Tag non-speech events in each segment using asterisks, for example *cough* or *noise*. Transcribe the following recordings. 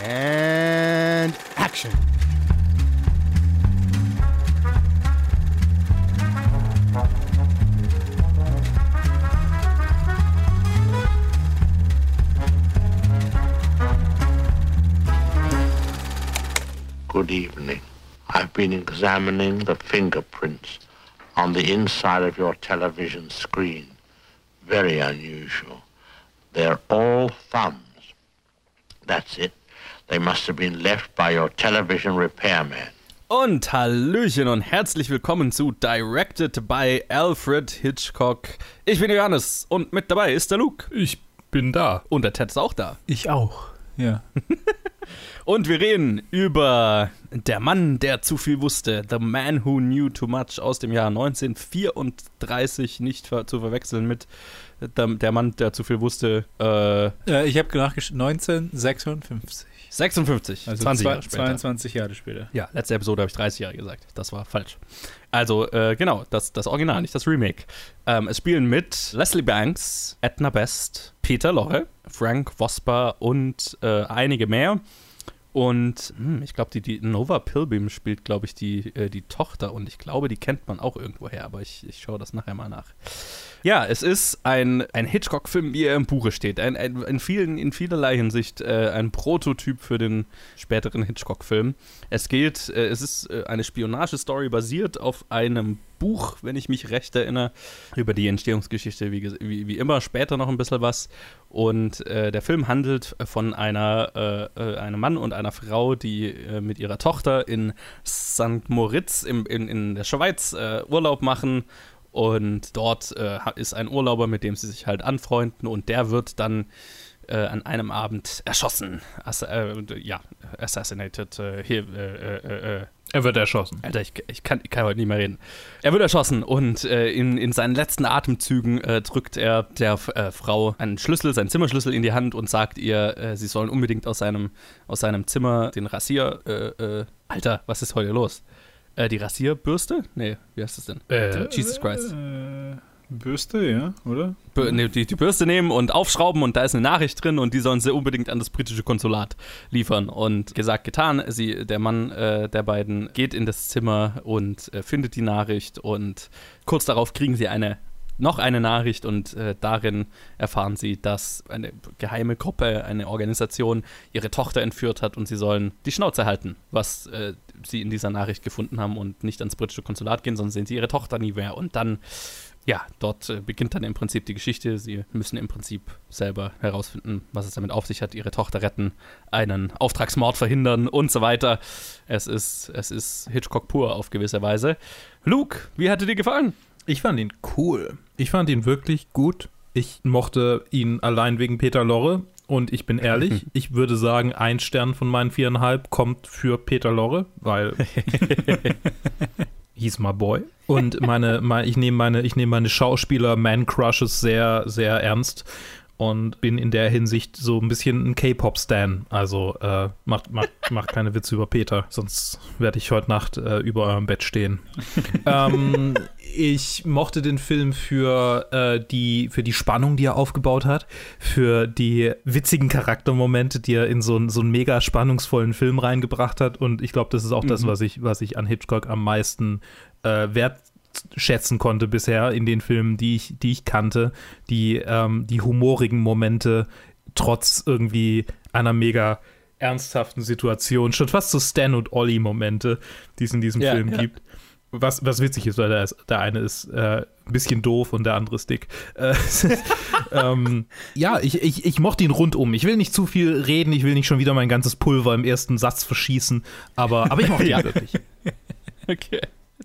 And action. Good evening. I've been examining the fingerprints on the inside of your television screen. Very unusual. They're all thumbs. That's it. They must have been left by your television repairman. Und Hallöchen und herzlich willkommen zu Directed by Alfred Hitchcock. Ich bin Johannes und mit dabei ist der Luke. Ich bin da. Und der Ted ist auch da. Ich auch. Ja. *laughs* Und wir reden über Der Mann, der zu viel wusste. The Man Who Knew Too Much aus dem Jahr 1934. Nicht ver zu verwechseln mit der, Mann, der zu viel wusste. Äh, Äh, ich habe nachgeschaut, 1956. 56, Also 20 zwei- Jahre später. 22 Jahre später. Ja, letzte Episode habe ich 30 Jahre gesagt. Das war falsch. Also, äh, genau, das, das Original, nicht das Remake. Ähm, es spielen mit Leslie Banks, Edna Best, Peter Lorre, Frank Vosper und äh, einige mehr. Und hm, ich glaube, die, die Nova Pilbeam spielt, glaube ich, die, äh, die Tochter. Und ich glaube, die kennt man auch irgendwoher. Aber ich, ich schaue das nachher mal nach. Ja, es ist ein, ein Hitchcock-Film, wie er im Buche steht. Ein, ein, in, vielen, in vielerlei Hinsicht äh, ein Prototyp für den späteren Hitchcock-Film. Es geht, äh, es ist äh, eine Spionagestory basiert auf einem Buch, wenn ich mich recht erinnere, über die Entstehungsgeschichte, wie, wie, wie immer, später noch ein bisschen was. Und äh, der Film handelt von einer, äh, äh, einem Mann und einer Frau, die äh, mit ihrer Tochter in St. Moritz im, in, in der Schweiz äh, Urlaub machen und dort äh, ist ein Urlauber, mit dem sie sich halt anfreunden und der wird dann äh, an einem Abend erschossen. Ass äh, ja, assassinated. Äh, hier, äh, äh, Er wird erschossen. Alter, ich, ich, kann, ich kann heute nicht mehr reden. Er wird erschossen und äh, in, in seinen letzten Atemzügen äh, drückt er der äh, Frau einen Schlüssel, seinen Zimmerschlüssel in die Hand und sagt ihr, sie sollen unbedingt aus seinem, aus seinem Zimmer den Rasier. Alter, was ist heute los? Äh, die Rasierbürste? Nee, wie heißt das denn? Jesus Christ. Äh, Bürste, ja, oder? Bür- nee, die, die Bürste nehmen und aufschrauben und da ist eine Nachricht drin und die sollen sie unbedingt an das britische Konsulat liefern. Und gesagt, getan, sie, der Mann äh, der beiden geht in das Zimmer und äh, findet die Nachricht und kurz darauf kriegen sie eine noch eine Nachricht und äh, darin erfahren sie, dass eine geheime Gruppe, eine Organisation ihre Tochter entführt hat und sie sollen die Schnauze halten, was äh, sie in dieser Nachricht gefunden haben und nicht ans britische Konsulat gehen, sondern sehen sie ihre Tochter nie mehr. Und dann ja, dort äh, beginnt dann im Prinzip die Geschichte. Sie müssen im Prinzip selber herausfinden, was es damit auf sich hat, ihre Tochter retten, einen Auftragsmord verhindern und so weiter. Es ist, es ist Hitchcock pur auf gewisse Weise. Luke, wie hat dir gefallen? Ich fand ihn cool. Ich fand ihn wirklich gut. Ich mochte ihn allein wegen Peter Lorre. Und ich bin ehrlich, *laughs* ich würde sagen, ein Stern von meinen viereinhalb kommt für Peter Lorre, weil *laughs* he's my boy. Und meine, mein, ich nehme meine, ich nehme meine Schauspieler-Man-Crushes sehr, sehr ernst und bin in der Hinsicht so ein bisschen ein K-Pop-Stan. Also äh, macht, macht, *laughs* macht keine Witze über Peter, sonst werde ich heute Nacht äh, über eurem Bett stehen. *laughs* ähm, ich mochte den Film für, äh, die, für die Spannung, die er aufgebaut hat, für die witzigen Charaktermomente, die er in so, einen- so einen mega spannungsvollen Film reingebracht hat. Und ich glaube, das ist auch das, was ich, was ich an Hitchcock am meisten äh, wertschätzen konnte bisher in den Filmen, die ich, die ich kannte. Die, ähm, die humorigen Momente, trotz irgendwie einer mega ernsthaften Situation, schon fast so Stan und Ollie Momente, die es in diesem Ja, Film ja. gibt. Was, was witzig ist, weil der, ist, der eine ist äh, ein bisschen doof und der andere ist dick. Äh, *laughs* ähm, ja, ich, ich, ich mochte ihn rundum. Ich will nicht zu viel reden, ich will nicht schon wieder mein ganzes Pulver im ersten Satz verschießen, aber, aber ich mochte Ja. ihn wirklich. *laughs* Okay.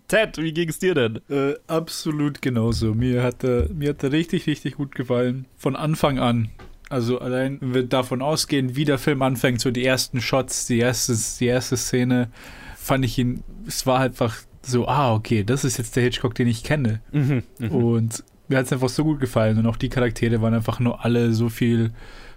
Ted, wie ging es dir denn? Äh, absolut genauso. Mir hat, er, mir hat er richtig, richtig gut gefallen. Von Anfang an. Also allein, wenn wir davon ausgehen, wie der Film anfängt, so die ersten Shots, die erste, die erste Szene, fand ich ihn, es war einfach so, ah, okay, das ist jetzt der Hitchcock, den ich kenne. Mhm, Und mir hat es einfach so gut gefallen. Und auch die Charaktere waren einfach nur alle so viel,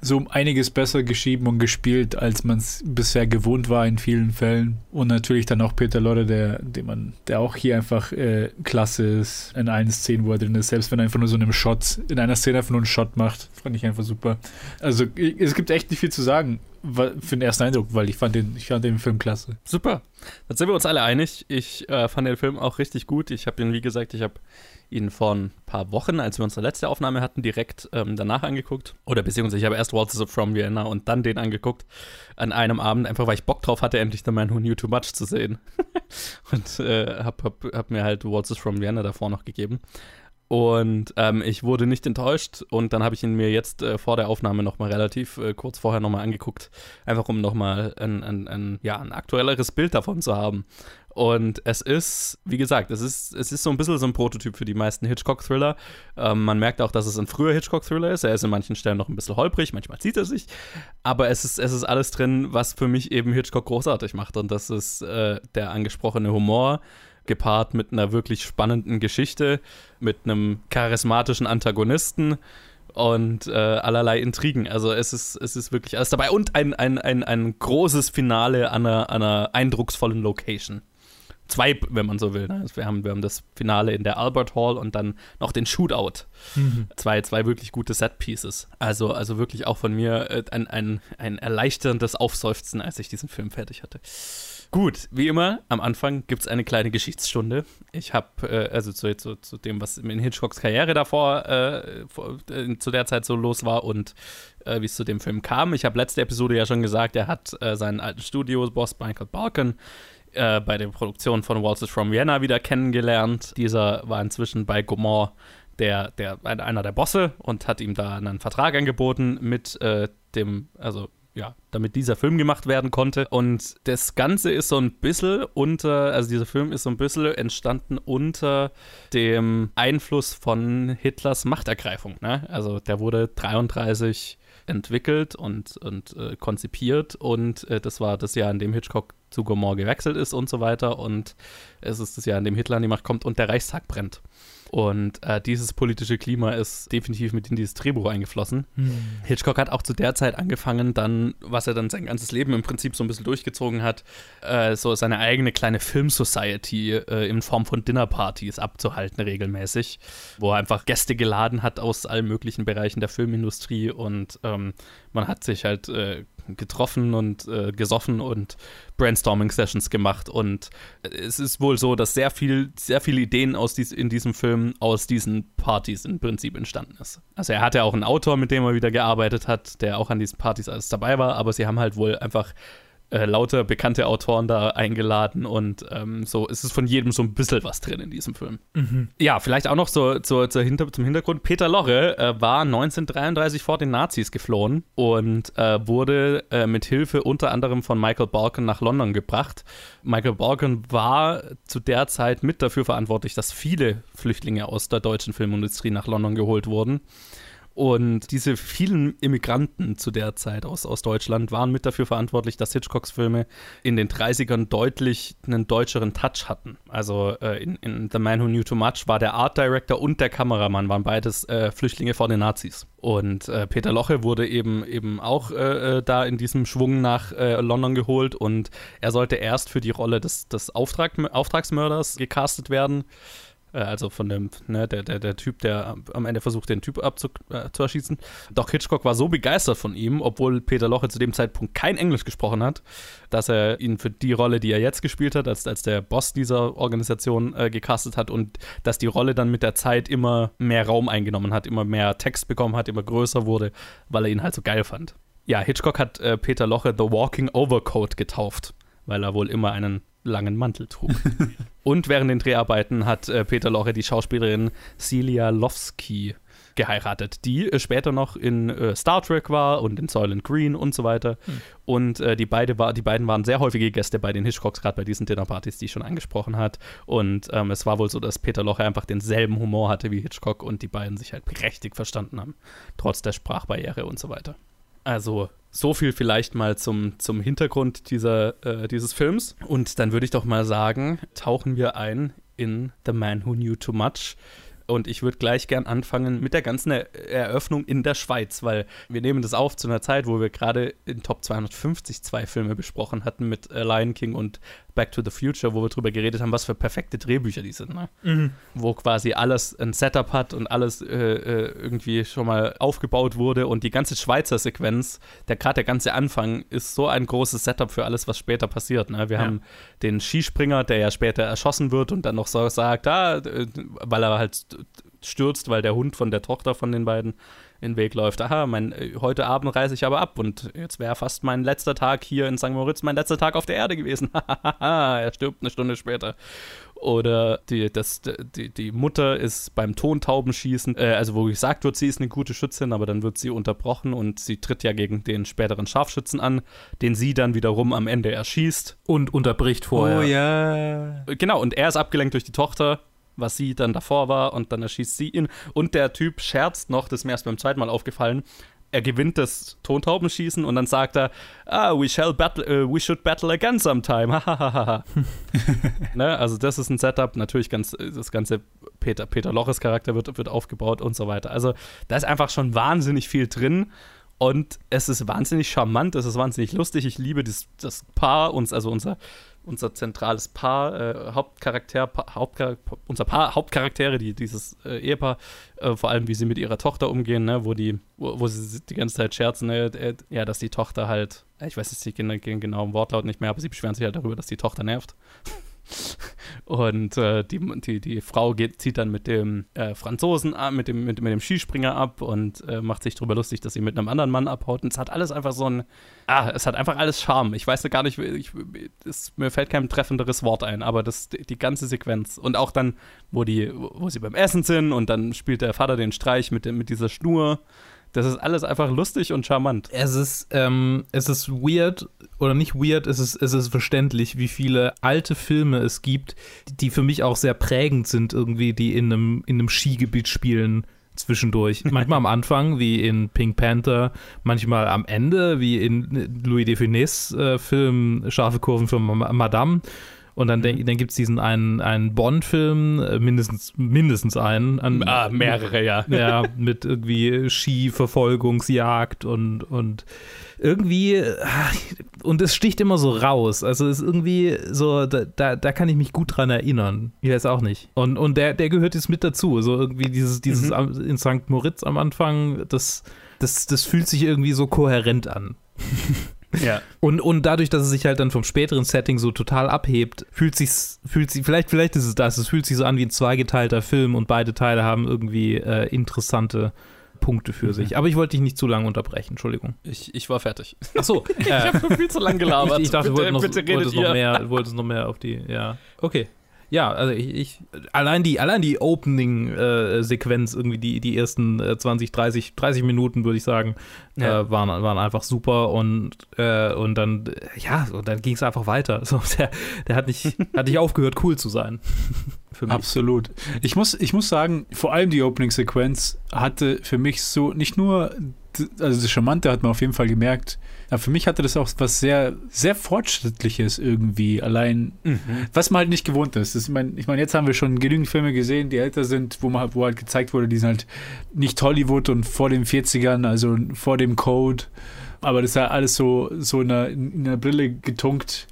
so um einiges besser geschrieben und gespielt, als man es bisher gewohnt war in vielen Fällen. Und natürlich dann auch Peter Lorre, der, den man, der auch hier einfach äh, klasse ist in allen Szenen, wo er drin ist. Selbst wenn er einfach nur so in einem Shot, in einer Szene einfach nur einen Shot macht, fand ich einfach super. Also es gibt echt nicht viel zu sagen. Für den ersten Eindruck, weil ich fand den, ich fand den Film klasse. Super. Dann sind wir uns alle einig. Ich äh, fand den Film auch richtig gut. Ich habe ihn, wie gesagt, ich habe ihn vor ein paar Wochen, als wir unsere letzte Aufnahme hatten, direkt ähm, danach angeguckt. Oder beziehungsweise ich habe erst Walters of From Vienna und dann den angeguckt. An einem Abend, einfach weil ich Bock drauf hatte, endlich The Man Who Knew Too Much zu sehen. *laughs* und äh, habe hab, hab mir halt Walters From Vienna davor noch gegeben. Und ähm, ich wurde nicht enttäuscht und dann habe ich ihn mir jetzt äh, vor der Aufnahme nochmal relativ äh, kurz vorher nochmal angeguckt, einfach um nochmal ein, ein, ein, ja, ein aktuelleres Bild davon zu haben. Und es ist, wie gesagt, es ist, es ist so ein bisschen so ein Prototyp für die meisten Hitchcock-Thriller. Ähm, man merkt auch, dass es ein früher Hitchcock-Thriller ist. Er ist in manchen Stellen noch ein bisschen holprig, manchmal zieht er sich. Aber es ist, es ist alles drin, was für mich eben Hitchcock großartig macht. Und das ist äh, der angesprochene Humor, gepaart mit einer wirklich spannenden Geschichte, mit einem charismatischen Antagonisten und äh, allerlei Intrigen. Also es ist, es ist wirklich alles dabei und ein, ein, ein, ein großes Finale an einer, einer eindrucksvollen Location. Zwei, wenn man so will. Ne? Wir, haben, wir haben das Finale in der Albert Hall und dann noch den Shootout. Mhm. Zwei, zwei wirklich gute Set-Pieces. Also, also wirklich auch von mir äh, ein, ein, ein erleichterndes Aufseufzen, als ich diesen Film fertig hatte. Gut, wie immer, am Anfang gibt es eine kleine Geschichtsstunde. Ich habe, äh, also zu, zu, zu, dem, was in Hitchcocks Karriere davor äh, vor, äh, zu der Zeit so los war und äh, wie es zu dem Film kam. Ich habe letzte Episode ja schon gesagt, er hat äh, seinen alten Studios-Boss Michael Balkan äh, bei der Produktion von Waltzes from Vienna wieder kennengelernt. Dieser war inzwischen bei Gaumont der, der, einer der Bosse und hat ihm da einen Vertrag angeboten mit dem, also ja, damit dieser Film gemacht werden konnte. Und das Ganze ist so ein bisschen unter, also dieser Film ist so ein bisschen entstanden unter dem Einfluss von Hitlers Machtergreifung. Ne? Also der wurde 33 entwickelt und, und äh, konzipiert und äh, das war das Jahr, in dem Hitchcock zu Gomorrah gewechselt ist und so weiter und es ist das Jahr, in dem Hitler an die Macht kommt und der Reichstag brennt. Und äh, dieses politische Klima ist definitiv mit in dieses Drehbuch eingeflossen. Hm. Hitchcock hat auch zu der Zeit angefangen, dann, was er dann sein ganzes Leben im Prinzip so ein bisschen durchgezogen hat, äh, so seine eigene kleine Film-Society äh, in Form von Dinnerpartys abzuhalten, regelmäßig, wo er einfach Gäste geladen hat aus allen möglichen Bereichen der Filmindustrie und ähm, man hat sich halt äh, getroffen und äh, gesoffen und Brainstorming-Sessions gemacht. Und es ist wohl so, dass sehr viel, sehr viele Ideen aus dies, in diesem Film aus diesen Partys im Prinzip entstanden ist. Also er hatte auch einen Autor, mit dem er wieder gearbeitet hat, der auch an diesen Partys alles dabei war, aber sie haben halt wohl einfach äh, lauter bekannte Autoren da eingeladen und ähm, so ist es von jedem so ein bisschen was drin in diesem Film. Mhm. Ja, vielleicht auch noch so, so, so hinter, zum Hintergrund. Peter Lorre äh, war 1933 vor den Nazis geflohen und äh, wurde äh, mit Hilfe unter anderem von Michael Balkan nach London gebracht. Michael Balkan war zu der Zeit mit dafür verantwortlich, dass viele Flüchtlinge aus der deutschen Filmindustrie nach London geholt wurden. Und diese vielen Immigranten zu der Zeit aus, aus Deutschland waren mit dafür verantwortlich, dass Hitchcocks Filme in den 30ern deutlich einen deutscheren Touch hatten. Also äh, in, in, The Man Who Knew Too Much war der Art Director und der Kameramann, waren beides äh, Flüchtlinge vor den Nazis. Und äh, Peter Loche wurde eben, eben auch äh, äh, da in diesem Schwung nach äh, London geholt und er sollte erst für die Rolle des, des Auftrag, Auftragsmörders gecastet werden. Äh, also von dem, ne, der, der, der Typ, der am Ende versucht, den Typ abzuerschießen. Äh, Doch Hitchcock war so begeistert von ihm, obwohl Peter Loche zu dem Zeitpunkt kein Englisch gesprochen hat, dass er ihn für die Rolle, die er jetzt gespielt hat, als, als der Boss dieser Organisation äh, gecastet hat und dass die Rolle dann mit der Zeit immer mehr Raum eingenommen hat, immer mehr Text bekommen hat, immer größer wurde, weil er ihn halt so geil fand. Ja, Hitchcock hat äh, Peter Loche The Walking Overcoat getauft, weil er wohl immer einen langen Mantel trug. *laughs* und während den Dreharbeiten hat äh, Peter Lorre die Schauspielerin Celia Lovsky geheiratet, die äh, später noch in äh, Star Trek war und in Soylent Green und so weiter. Hm. Und äh, die, beide war, die beiden waren sehr häufige Gäste bei den Hitchcocks, gerade bei diesen Dinnerpartys, die ich schon angesprochen hat. Und ähm, es war wohl so, dass Peter Loche einfach denselben Humor hatte wie Hitchcock und die beiden sich halt prächtig verstanden haben, trotz der Sprachbarriere und so weiter. Also so viel vielleicht mal zum, zum Hintergrund dieser, äh, dieses Films. Und dann würde ich doch mal sagen, tauchen wir ein in The Man Who Knew Too Much. Und ich würde gleich gern anfangen mit der ganzen er Eröffnung in der Schweiz, weil wir nehmen das auf zu einer Zeit, wo wir gerade in Top 250 zwei Filme besprochen hatten mit Lion King und Back to the Future, wo wir drüber geredet haben, was für perfekte Drehbücher die sind. Ne? Mhm. Wo quasi alles ein Setup hat und alles äh, äh, irgendwie schon mal aufgebaut wurde und die ganze Schweizer Sequenz, der gerade der ganze Anfang ist so ein großes Setup für alles, was später passiert. Ne? Wir Ja. haben den Skispringer, der ja später erschossen wird und dann noch so sagt, ah, weil er halt stürzt, weil der Hund von der Tochter von den beiden den Weg läuft. Aha, mein, äh, heute Abend reise ich aber ab und jetzt wäre fast mein letzter Tag hier in St. Moritz mein letzter Tag auf der Erde gewesen. *laughs* er stirbt eine Stunde später. Oder die, das, die, die Mutter ist beim Tontaubenschießen, äh, also wo gesagt wird, sie ist eine gute Schützin, aber dann wird sie unterbrochen und sie tritt ja gegen den späteren Scharfschützen an, den sie dann wiederum am Ende erschießt. Und unterbricht vorher. Oh ja. Genau, und er ist abgelenkt durch die Tochter, was sie dann davor war, und dann erschießt sie ihn. Und der Typ scherzt noch, das ist mir erst beim zweiten Mal aufgefallen. Er gewinnt das Tontaubenschießen und dann sagt er, ah, we shall battle, äh, we should battle again sometime. *laughs* *laughs* Ne, also das ist ein Setup, natürlich ganz, das ganze Peter, Peter Loches Charakter wird, wird aufgebaut und so weiter. Also da ist einfach schon wahnsinnig viel drin. Und es ist wahnsinnig charmant, es ist wahnsinnig lustig. Ich liebe das, das Paar, uns, also unser, unser zentrales Paar, äh, Hauptcharakter, pa, Hauptchar unser Paar Hauptcharaktere, die, dieses äh, Ehepaar, äh, vor allem wie sie mit ihrer Tochter umgehen, ne, wo die, wo, wo sie die ganze Zeit scherzen, ne, äh, ja, dass die Tochter halt, ich weiß jetzt den genauen Wortlaut nicht mehr, aber sie beschweren sich halt darüber, dass die Tochter nervt. Und äh, die, die, die Frau geht, zieht dann mit dem äh, Franzosen ab, mit dem, mit, mit dem Skispringer ab und äh, macht sich darüber lustig, dass sie mit einem anderen Mann abhaut. Und es hat alles einfach so ein. Ah, es hat einfach alles Charme. Ich weiß gar nicht, ich, es, mir fällt kein treffenderes Wort ein, aber das, die, die ganze Sequenz. Und auch dann, wo, die, wo sie beim Essen sind und dann spielt der Vater den Streich mit, mit dieser Schnur. Das ist alles einfach lustig und charmant. Es ist, ähm, es ist weird oder nicht weird, es ist, es ist verständlich, wie viele alte Filme es gibt, die für mich auch sehr prägend sind, irgendwie, die in einem, in einem Skigebiet spielen zwischendurch. *laughs* Manchmal am Anfang, wie in Pink Panther, manchmal am Ende, wie in Louis de Funès äh, Film Scharfe Kurven für Ma- Madame. Und dann, denk- dann gibt es diesen einen, einen Bond-Film, äh, mindestens, mindestens einen. An, Ah, mehrere, ja. ja, mit irgendwie Skiverfolgungsjagd und, und irgendwie, ah, und es sticht immer so raus. Also es ist irgendwie so, da, da, da kann ich mich gut dran erinnern. Ich weiß auch nicht. Und, und der, der gehört jetzt mit dazu. So irgendwie dieses, dieses am- in St. Moritz am Anfang, das, das, das fühlt sich irgendwie so kohärent an. *laughs* ja. *laughs* Und, und dadurch, dass es sich halt dann vom späteren Setting so total abhebt, fühlt sich's, fühlt sich, vielleicht, vielleicht ist es das, es fühlt sich so an wie ein zweigeteilter Film und beide Teile haben irgendwie äh, interessante Punkte für sich. Aber ich wollte dich nicht zu lange unterbrechen, Entschuldigung. Ich, ich war fertig. Ach so, *laughs* Ich äh, habe viel zu lang *laughs* gelabert. ich, ich dachte, du bitte, wolltest noch, wolltest noch mehr, wolltest noch mehr auf die, ja. Okay. Ja, also ich, ich allein die, allein die Opening-Sequenz, irgendwie die, die ersten äh, 20, 30, 30 Minuten, würde ich sagen, Ja. äh, waren, waren einfach super und, äh, und dann, äh, ja, und dann ging es einfach weiter. *laughs* So, der, der hat nicht, *laughs* hat nicht aufgehört, cool zu sein. *laughs* Absolut. Ich muss, ich muss sagen, vor allem die Opening-Sequenz hatte für mich so nicht nur, also das Charmante hat man auf jeden Fall gemerkt, aber für mich hatte das auch was sehr, sehr Fortschrittliches irgendwie. Allein, Mhm. was man halt nicht gewohnt ist. Das, ich meine, ich mein, jetzt haben wir schon genügend Filme gesehen, die älter sind, wo, man, wo halt gezeigt wurde, die sind halt nicht Hollywood und vor den 40ern, also vor dem Code. Aber das ist ja alles so, so in einer, in einer Brille getunkt,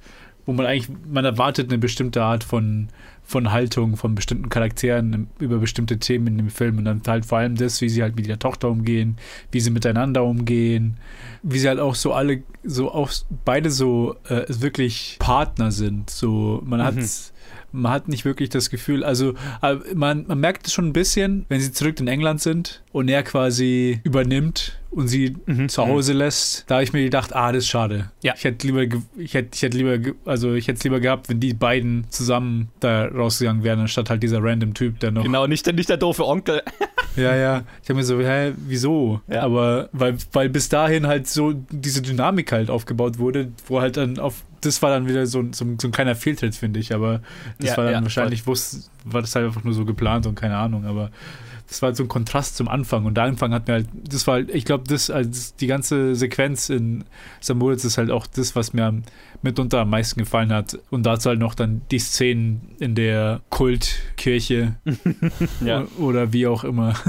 wo man eigentlich, man erwartet eine bestimmte Art von, von Haltung von bestimmten Charakteren über bestimmte Themen in dem Film und dann halt vor allem das, wie sie halt mit ihrer Tochter umgehen, wie sie miteinander umgehen, wie sie halt auch so alle, so auch beide so äh, wirklich Partner sind. So, man hat, Mhm. man hat nicht wirklich das Gefühl, also äh, man, man merkt es schon ein bisschen, wenn sie zurück in England sind und er quasi übernimmt und sie Mhm. zu Hause lässt, da habe ich mir gedacht, ah, das ist schade. Ja. Ich hätte lieber, ich hätte, ich hätte lieber, also ich hätte es lieber gehabt, wenn die beiden zusammen da rausgegangen wären, anstatt halt dieser random Typ, der noch. Genau, nicht der, nicht der doofe Onkel. *laughs* Ja, ja. Ich habe mir so, hä, wieso? Ja. Aber weil, weil bis dahin halt so diese Dynamik halt aufgebaut wurde, wo halt dann auf, das war dann wieder so, ein- so, ein- so ein kleiner Fehltritt, finde ich. Aber das Ja, war dann ja, wahrscheinlich, wusste, war das halt einfach nur so geplant und keine Ahnung. Aber das war so ein Kontrast zum Anfang. Und der Anfang hat mir halt, das war, halt, ich glaube, das, also die ganze Sequenz in St. Moritz ist halt auch das, was mir mitunter am meisten gefallen hat. Und dazu halt noch dann die Szenen in der Kultkirche *laughs* Ja. oder wie auch immer. *laughs*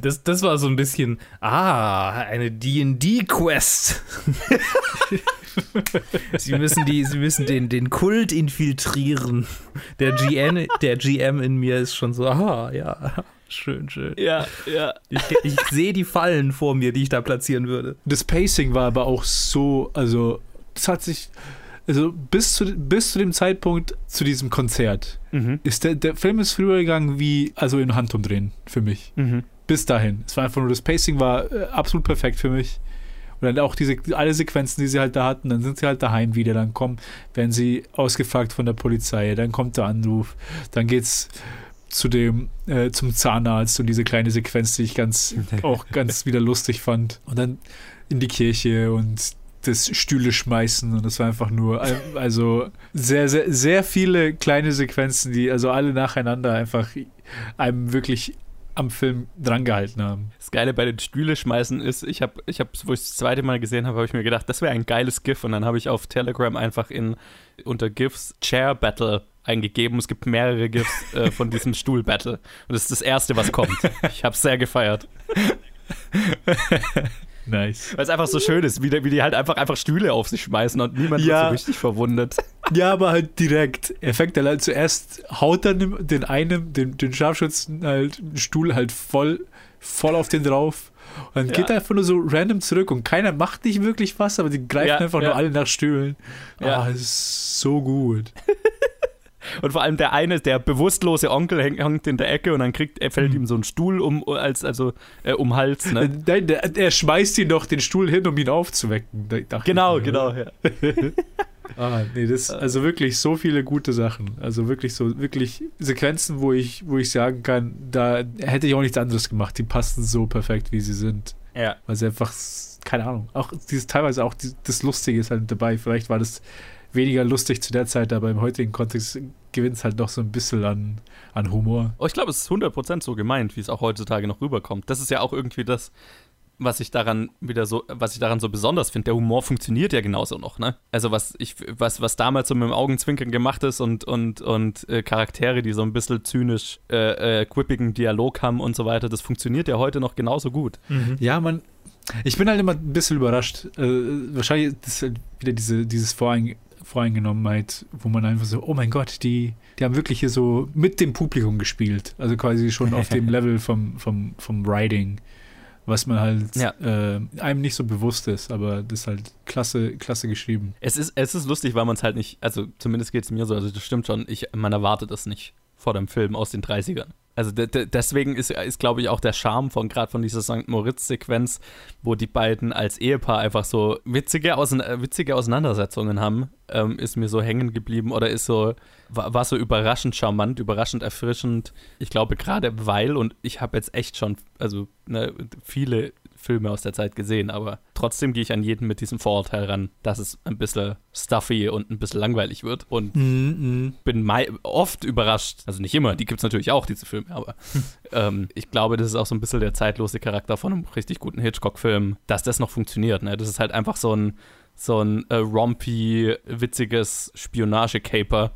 Das, das war so ein bisschen, ah, eine D&D-Quest. *laughs* sie müssen, die, sie müssen den, den Kult infiltrieren. Der GM, der GM in mir ist schon so, ah, ja, schön, schön. Ja, ja. Ich, ich sehe die Fallen vor mir, die ich da platzieren würde. Das Pacing war aber auch so, also, das hat sich, also bis zu, bis zu dem Zeitpunkt zu diesem Konzert Mhm. ist der, der Film ist früher gegangen wie, also in Handumdrehen für mich. Mhm. Bis dahin. Es war einfach nur, das Pacing war äh, absolut perfekt für mich. Und dann auch diese, alle Sequenzen, die sie halt da hatten, dann sind sie halt daheim wieder, dann kommen, werden sie ausgefragt von der Polizei, dann kommt der Anruf, dann geht's zu dem, äh, zum Zahnarzt und diese kleine Sequenz, die ich ganz, *laughs* auch ganz wieder lustig fand. Und dann in die Kirche und das Stühle schmeißen und das war einfach nur, *laughs* also sehr, sehr, sehr viele kleine Sequenzen, die also alle nacheinander einfach einem wirklich am Film drangehalten haben. Das Geile bei den Stühle schmeißen ist, ich habe, ich hab, wo ich das zweite Mal gesehen habe, habe ich mir gedacht, das wäre ein geiles GIF und dann habe ich auf Telegram einfach in unter GIFs Chair Battle eingegeben. Es gibt mehrere GIFs äh, von *laughs* diesem Stuhl Battle und das ist das erste, was kommt. Ich habe es sehr gefeiert, *laughs* Nice. weil es einfach so schön ist, wie, die- wie die halt einfach einfach Stühle auf sich schmeißen und niemand Ja. wird so richtig verwundet. *laughs* Ja, aber halt direkt. Er fängt dann halt zuerst, haut dann den einen, den, den Scharfschützen halt, den Stuhl halt voll, voll auf den drauf. Und dann geht Ja. er einfach nur so random zurück und keiner macht nicht wirklich was, aber die greifen Ja, einfach nur alle nach Stühlen. Ja. Ah, ist so gut. Und vor allem der eine, der bewusstlose Onkel hängt, hängt in der Ecke und dann kriegt, er fällt ihm so ein Stuhl um als also äh, um Hals. Äh, Ne? Nein, der, der schmeißt ihn doch den Stuhl hin, um ihn aufzuwecken. Genau, ich mir, genau. Ja. *laughs* Ah, nee, das also wirklich so viele gute Sachen. Also wirklich so, wirklich Sequenzen, wo ich, wo ich sagen kann, da hätte ich auch nichts anderes gemacht. Die passen so perfekt, wie sie sind. ja. Weil sie einfach, keine Ahnung, auch dieses teilweise auch die, das Lustige ist halt dabei. Vielleicht war das weniger lustig zu der Zeit, aber im heutigen Kontext gewinnt es halt noch so ein bisschen an, an Humor. Oh, ich glaube, es ist 100% so gemeint, wie es auch heutzutage noch rüberkommt. Das ist ja auch irgendwie das, was ich daran wieder so, was ich daran so besonders finde. Der Humor funktioniert ja genauso noch, ne? Also was ich, was, was damals so mit dem Augenzwinkern gemacht ist und, und, und äh, Charaktere, die so ein bisschen zynisch, äh, äh, quippigen Dialog haben und so weiter, das funktioniert ja heute noch genauso gut. Ja, man, ich bin halt immer ein bisschen überrascht. Äh, wahrscheinlich ist halt wieder diese, dieses Vorein, Voreingenommenheit, wo man einfach so, oh mein Gott, die, die haben wirklich hier so mit dem Publikum gespielt. Also quasi schon auf dem *laughs* Level vom, vom, vom Writing, was man halt Ja. äh, einem nicht so bewusst ist, aber das ist halt klasse, klasse geschrieben. Es ist, es ist lustig, weil man es halt nicht, also zumindest geht es mir so, also das stimmt schon, ich, man erwartet das nicht vor dem Film aus den 30ern. Also de, de, deswegen ist, ist glaube ich, auch der Charme von gerade von dieser St. Moritz-Sequenz, wo die beiden als Ehepaar einfach so witzige, Ausein äh, witzige Auseinandersetzungen haben, ähm, ist mir so hängen geblieben oder ist so, war, war so überraschend charmant, überraschend erfrischend. Ich glaube gerade weil, und ich habe jetzt echt schon, also ne, viele Filme aus der Zeit gesehen, aber trotzdem gehe ich an jeden mit diesem Vorurteil ran, dass es ein bisschen stuffy und ein bisschen langweilig wird und bin mei- oft überrascht, also nicht immer, die gibt es natürlich auch, diese Filme, aber *laughs* ähm, ich glaube, das ist auch so ein bisschen der zeitlose Charakter von einem richtig guten Hitchcock-Film, dass das noch funktioniert. Ne? Das ist halt einfach so ein, so ein äh, rompy, witziges Spionage-Caper,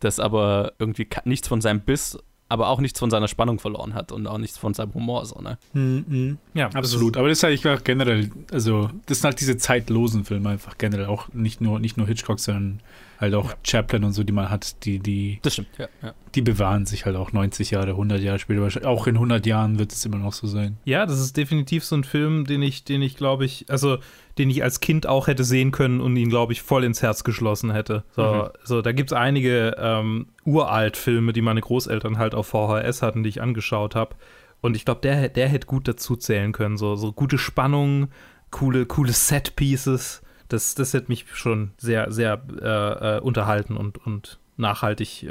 das aber irgendwie nichts von seinem Biss, aber auch nichts von seiner Spannung verloren hat und auch nichts von seinem Humor. So, ne? Ja, Absolut, aber das ist eigentlich auch generell, also das sind halt diese zeitlosen Filme einfach generell, auch nicht nur, nicht nur Hitchcock, sondern halt auch Chaplin und so, die man hat, die, die, Das stimmt, ja. ja. die bewahren sich halt auch 90 Jahre, 100 Jahre später. Wahrscheinlich- Auch in 100 Jahren wird es immer noch so sein. Ja, das ist definitiv so ein Film, den ich, den ich glaube ich, also den ich als Kind auch hätte sehen können und ihn, glaube ich, voll ins Herz geschlossen hätte. So, Mhm. so da gibt es einige ähm, Uralt-Filme, die meine Großeltern halt auf VHS hatten, die ich angeschaut habe. Und ich glaube, der, der hätte gut dazu zählen können. So, so gute Spannung, coole, coole Set-Pieces. Das, das hätte mich schon sehr, sehr äh, äh, unterhalten und, und nachhaltig äh,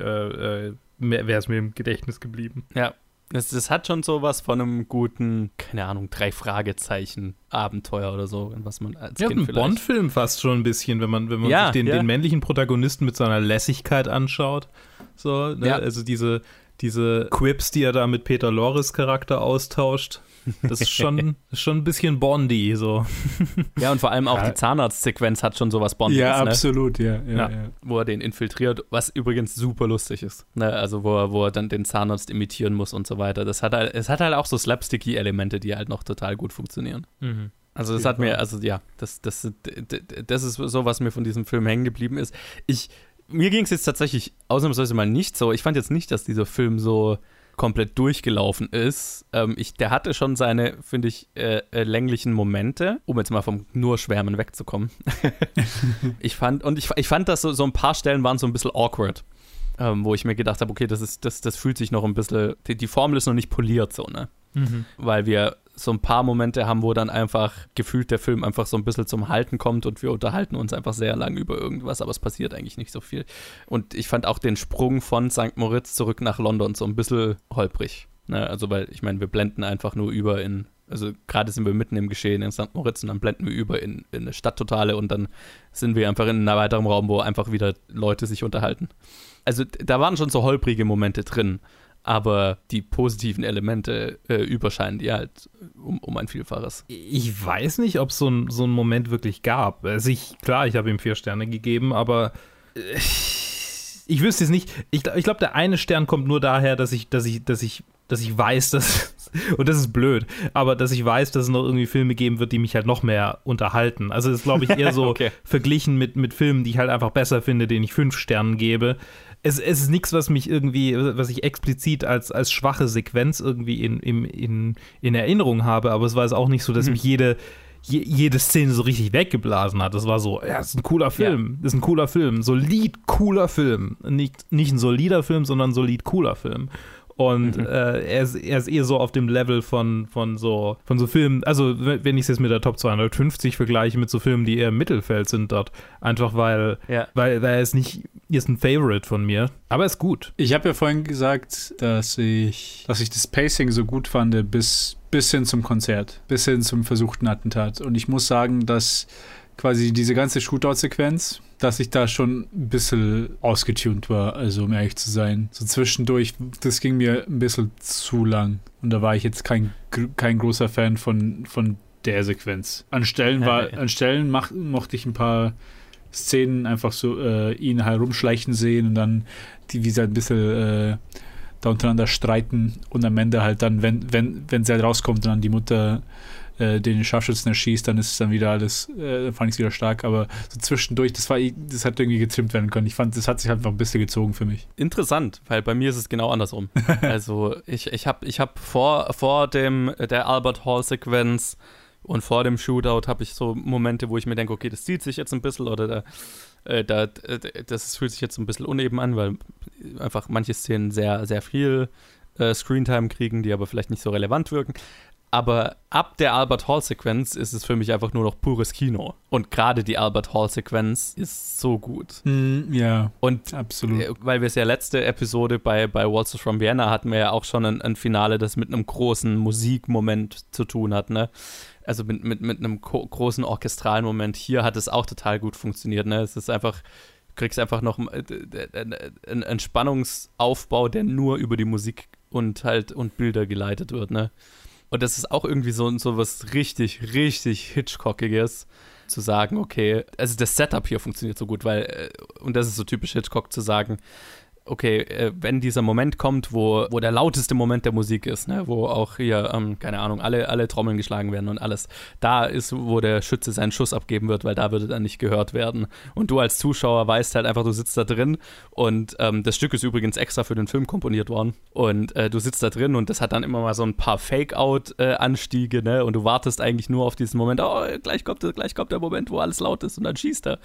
äh, wäre es mir im Gedächtnis geblieben. Ja, das, das hat schon so was von einem guten, keine Ahnung, drei Fragezeichen Abenteuer oder so, was man als Ja, Kind ein vielleicht. Bond-Film fast schon ein bisschen, wenn man, wenn man Ja, sich den, ja. den männlichen Protagonisten mit seiner Lässigkeit anschaut. So, ne? Ja. Also diese, diese Quips, die er da mit Peter Loris Charakter austauscht. Das ist schon, *laughs* ist schon ein bisschen Bondy, so. Ja, und vor allem auch Ja. die Zahnarztsequenz hat schon sowas Bondiges, Ja, ne? absolut, ja. ja, Ja. ja. wo er den infiltriert, was übrigens super lustig ist. Ne? Also wo er, wo er dann den Zahnarzt imitieren muss und so weiter. Das hat halt, es hat halt auch so slapsticky Elemente, die halt noch total gut funktionieren. Mhm. Also das hat mir, also ja, das, das, das ist so, was mir von diesem Film hängen geblieben ist. Ich, mir ging es jetzt tatsächlich ausnahmsweise mal nicht so. Ich fand jetzt nicht, dass dieser Film so komplett durchgelaufen ist. Ähm, ich, der hatte schon seine, finde ich, äh, äh, länglichen Momente, um jetzt mal vom nur Schwärmen wegzukommen. *laughs* ich fand, und ich, ich fand, dass so, so ein paar Stellen waren so ein bisschen awkward. Ähm, wo ich mir gedacht habe, okay, das ist, das, das fühlt sich noch ein bisschen, die, die Formel ist noch nicht poliert, so, ne? Mhm. weil wir so ein paar Momente haben, wo dann einfach gefühlt der Film einfach so ein bisschen zum Halten kommt und wir unterhalten uns einfach sehr lang über irgendwas, aber es passiert eigentlich nicht so viel. Und ich fand auch den Sprung von St. Moritz zurück nach London so ein bisschen holprig. Ne? Also, weil ich meine, wir blenden einfach nur über in, also gerade sind wir mitten im Geschehen in St. Moritz und dann blenden wir über in, in eine Stadttotale und dann sind wir einfach in einem weiteren Raum, wo einfach wieder Leute sich unterhalten. Also, da waren schon so holprige Momente drin aber die positiven Elemente äh, überscheinen die halt um, um ein Vielfaches. Ich weiß nicht, ob es so, ein, so einen Moment wirklich gab. Also ich, klar, ich habe ihm vier Sterne gegeben, aber äh, ich wüsste es nicht. Ich, ich glaube, der eine Stern kommt nur daher, dass ich, dass ich, dass ich, dass ich weiß, dass *laughs* und das ist blöd, aber dass ich weiß, dass es noch irgendwie Filme geben wird, die mich halt noch mehr unterhalten. Also das ist, glaube ich, eher so *laughs* Okay. verglichen mit, mit Filmen, die ich halt einfach besser finde, denen ich fünf Sternen gebe. Es, es ist nichts, was mich irgendwie, was ich explizit als, als schwache Sequenz irgendwie in, in, in, in Erinnerung habe, aber es war jetzt auch nicht so, dass mich jede, je, jede Szene so richtig weggeblasen hat. Das war so, ja, das ist ein cooler Film, das ist ein cooler Film, solid cooler Film. Nicht, nicht ein solider Film, sondern ein solid cooler Film. Und äh, er, ist, er ist eher so auf dem Level von, von, so, von so Filmen, also wenn wenn ich es jetzt mit der Top 250 vergleiche, mit so Filmen, die eher im Mittelfeld sind dort. Einfach weil, Ja. weil, weil er ist nicht, er ist ein Favorite von mir. Aber er ist gut. Ich habe ja vorhin gesagt, dass ich, dass ich das Pacing so gut fand bis, bis hin zum Konzert, bis hin zum versuchten Attentat. Und ich muss sagen, dass quasi diese ganze Shootout-Sequenz, dass ich da schon ein bisschen ausgetunt war, also um ehrlich zu sein. So zwischendurch, das ging mir ein bisschen zu lang. Und da war ich jetzt kein, kein großer Fan von, von der Sequenz. An Stellen, war, an Stellen mach, mochte ich ein paar Szenen einfach so äh, ihn herumschleichen sehen und dann die, wie sie halt ein bisschen äh, da untereinander streiten und am Ende halt dann, wenn, wenn, wenn sie halt rauskommt und dann die Mutter äh, den Scharfschützen erschießt, dann ist es dann wieder alles, äh, dann fand ich es wieder stark, aber so zwischendurch, das war, das hat irgendwie getrimmt werden können. Ich fand, das hat sich halt einfach ein bisschen gezogen für mich. Interessant, weil bei mir ist es genau andersrum. *laughs* also ich, ich habe ich hab vor, vor dem, der Albert Hall-Sequenz und vor dem Shootout habe ich so Momente, wo ich mir denke, okay, das zieht sich jetzt ein bisschen oder da, äh, da, äh, das fühlt sich jetzt ein bisschen uneben an, weil einfach manche Szenen sehr, sehr viel äh, Screentime kriegen, die aber vielleicht nicht so relevant wirken. Aber ab der Albert Hall-Sequenz ist es für mich einfach nur noch pures Kino. Und gerade die Albert Hall-Sequenz ist so gut. ja, Und absolut. äh, weil wir es ja letzte Episode bei, bei Waltzers from Vienna hatten wir ja auch schon ein, ein Finale, das mit einem großen Musikmoment zu tun hat, ne? Also mit, mit, mit einem großen orchestralen Moment. Hier hat es auch total gut funktioniert, ne? Es ist einfach, du kriegst einfach noch äh, einen einen Spannungsaufbau, der nur über die Musik und halt und Bilder geleitet wird, ne? Und das ist auch irgendwie so, so was richtig, richtig Hitchcockiges zu sagen, okay, also das Setup hier funktioniert so gut, weil, äh, und das ist so typisch Hitchcock zu sagen, okay, äh, wenn dieser Moment kommt, wo, wo der lauteste Moment der Musik ist, ne, wo auch hier, ähm, keine Ahnung, alle, alle Trommeln geschlagen werden und alles, da ist, wo der Schütze seinen Schuss abgeben wird, weil da würde dann nicht gehört werden. Und du als Zuschauer weißt halt einfach, du sitzt da drin und ähm, das Stück ist übrigens extra für den Film komponiert worden und äh, du sitzt da drin und das hat dann immer mal so ein paar Fake-Out-Anstiege, ne, und du wartest eigentlich nur auf diesen Moment, oh, gleich kommt, gleich kommt der Moment, wo alles laut ist und dann schießt er.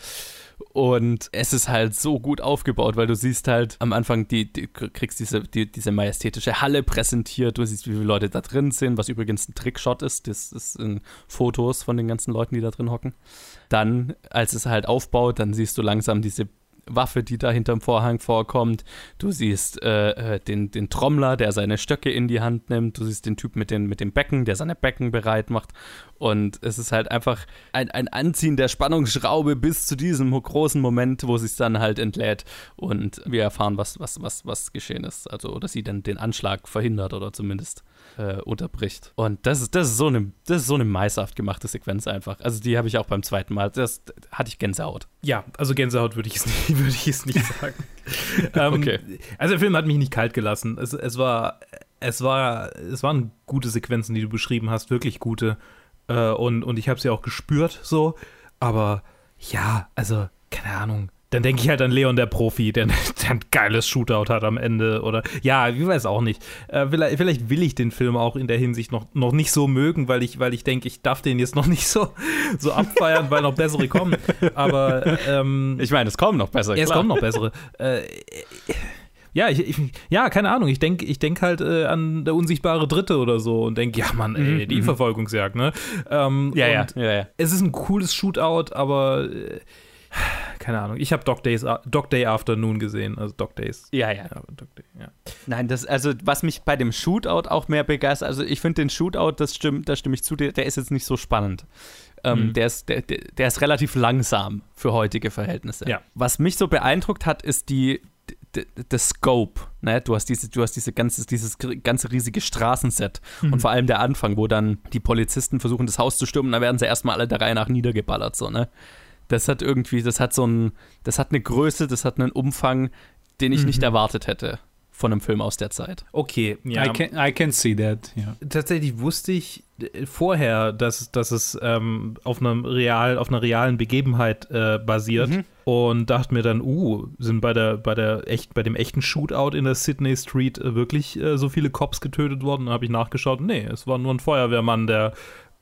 Und es ist halt so gut aufgebaut, weil du siehst halt am Anfang, die, die kriegst diese, die, diese majestätische Halle präsentiert, du siehst, wie viele Leute da drin sind, was übrigens ein Trickshot ist. Das, das sind Fotos von den ganzen Leuten, die da drin hocken. Dann, als es halt aufbaut, dann siehst du langsam diese Waffe, die da hinterm Vorhang vorkommt. Du siehst äh, äh, den, den Trommler, der seine Stöcke in die Hand nimmt. Du siehst den Typ mit, den, mit dem Becken, der seine Becken bereit macht. Und es ist halt einfach ein, ein Anziehen der Spannungsschraube bis zu diesem großen Moment, wo sie es dann halt entlädt und wir erfahren, was, was, was, was geschehen ist. Also, oder sie dann den Anschlag verhindert oder zumindest äh, unterbricht. Und das ist, das ist so eine, das ist so eine meisterhaft gemachte Sequenz einfach. Also die habe ich auch beim zweiten Mal. Das hatte ich Gänsehaut. Ja, also Gänsehaut würde ich es *laughs* nicht, würde ich es nicht *laughs* sagen. ähm, okay. Also der Film hat mich nicht kalt gelassen. Es, es war, es war, es waren gute Sequenzen, die du beschrieben hast, wirklich gute. Äh, und, und ich habe sie auch gespürt so. Aber ja, also keine Ahnung dann denke ich halt an Leon der Profi, der, der, ein geiles Shootout hat am Ende. Oder ja, ich weiß auch nicht. Äh, vielleicht, vielleicht, will ich den Film auch in der Hinsicht noch, noch nicht so mögen, weil ich, weil ich denke, ich darf den jetzt noch nicht so, so abfeiern, weil noch bessere kommen. Aber ähm, ich meine, es kommen noch bessere. Ja, es kommen noch bessere. Äh, ja, ich, ich, ja, keine Ahnung. Ich denke ich denk halt äh, an der unsichtbare Dritte oder so und denke, ja, Mann, ey, mhm, die mhm. Verfolgungsjagd, ne? Ähm, ja, ja, ja, ja, Es ist ein cooles Shootout, aber äh, keine Ahnung. Ich habe Dog Days, Dog Day Afternoon gesehen, also Dog Days. Ja, ja. ja, Day, ja. Nein, das, also was mich bei dem Shootout auch mehr begeistert, also ich finde den Shootout, das stimmt, da stimme ich zu, der, der ist jetzt nicht so spannend. Ähm, mhm. der, ist, der, der ist relativ langsam für heutige Verhältnisse. Ja. Was mich so beeindruckt hat, ist die, der Scope, ne? Du hast diese, du hast diese ganze, dieses ganze riesige Straßenset mhm. und vor allem der Anfang, wo dann die Polizisten versuchen, das Haus zu stürmen, da werden sie erstmal alle der Reihe nach niedergeballert, so, ne? Das hat irgendwie, das hat so ein, das hat eine Größe, das hat einen Umfang, den ich mhm. nicht erwartet hätte von einem Film aus der Zeit. Okay, ja. I can, I can see that, ja. Tatsächlich wusste ich äh, vorher, dass, dass es ähm, auf, einem real, auf einer realen Begebenheit äh, basiert mhm. und dachte mir dann, uh, sind bei, der, bei, der echt, bei dem echten Shootout in der Sydney Street äh, wirklich äh, so viele Cops getötet worden? Dann habe ich nachgeschaut, nee, es war nur ein Feuerwehrmann, der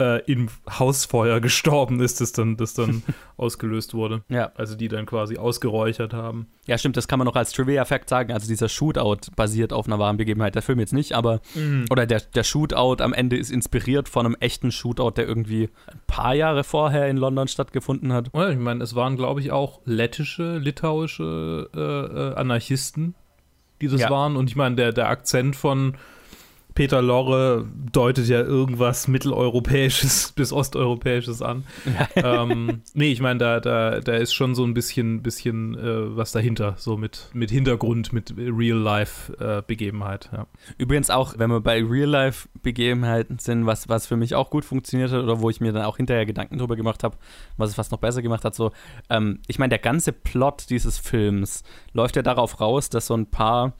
äh, im Hausfeuer gestorben ist, das dann, das dann *laughs* ausgelöst wurde. Ja. Also die dann quasi ausgeräuchert haben. Ja, stimmt, das kann man noch als Trivia-Fact sagen. Also dieser Shootout basiert auf einer wahren Begebenheit. Der Film jetzt nicht, aber mhm. oder der, der Shootout am Ende ist inspiriert von einem echten Shootout, der irgendwie ein paar Jahre vorher in London stattgefunden hat. Ja, ich meine, es waren, glaube ich, auch lettische, litauische äh, äh, Anarchisten, die das ja. waren. Und ich meine, der, der Akzent von Peter Lorre deutet ja irgendwas mitteleuropäisches *laughs* bis osteuropäisches an. ähm, nee, ich meine, da, da, da ist schon so ein bisschen, bisschen äh, was dahinter, so mit, mit Hintergrund, mit Real-Life-Begebenheit. Äh, ja. Übrigens auch, wenn wir bei Real-Life-Begebenheiten sind, was, was für mich auch gut funktioniert hat oder wo ich mir dann auch hinterher Gedanken drüber gemacht habe, was es fast noch besser gemacht hat, so, ähm, ich meine, der ganze Plot dieses Films läuft ja darauf raus, dass so ein paar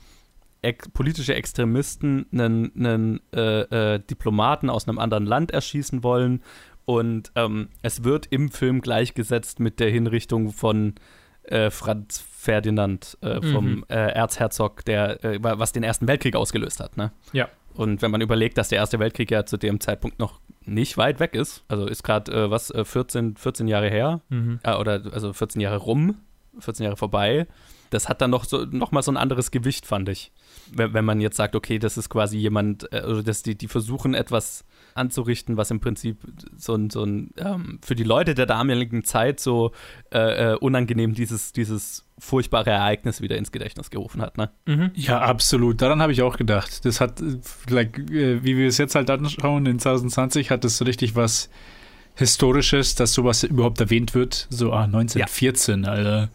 ex politische Extremisten einen, einen äh, äh, Diplomaten aus einem anderen Land erschießen wollen. Und ähm, es wird im Film gleichgesetzt mit der Hinrichtung von äh, Franz Ferdinand äh, vom mhm. Äh, Erzherzog, der, äh, was den Ersten Weltkrieg ausgelöst hat. Ne? Ja. Und wenn man überlegt, dass der Erste Weltkrieg ja zu dem Zeitpunkt noch nicht weit weg ist, also ist gerade was 14, 14 Jahre her, mhm. oder also 14 Jahre rum, 14 Jahre vorbei, das hat dann noch, so, noch mal so ein anderes Gewicht, fand ich. Wenn, wenn man jetzt sagt, okay, das ist quasi jemand, äh, oder dass die, die versuchen etwas anzurichten, was im Prinzip so ein, so ein ähm, für die Leute der damaligen Zeit so äh, äh, unangenehm dieses, dieses furchtbare Ereignis wieder ins Gedächtnis gerufen hat. Ne? Mhm. Ja, absolut. Daran habe ich auch gedacht. Das hat, like, äh, wie wir es jetzt halt anschauen, in 2020 hat das so richtig was Historisches, dass sowas überhaupt erwähnt wird. So, ah, 1914, ja. Alter.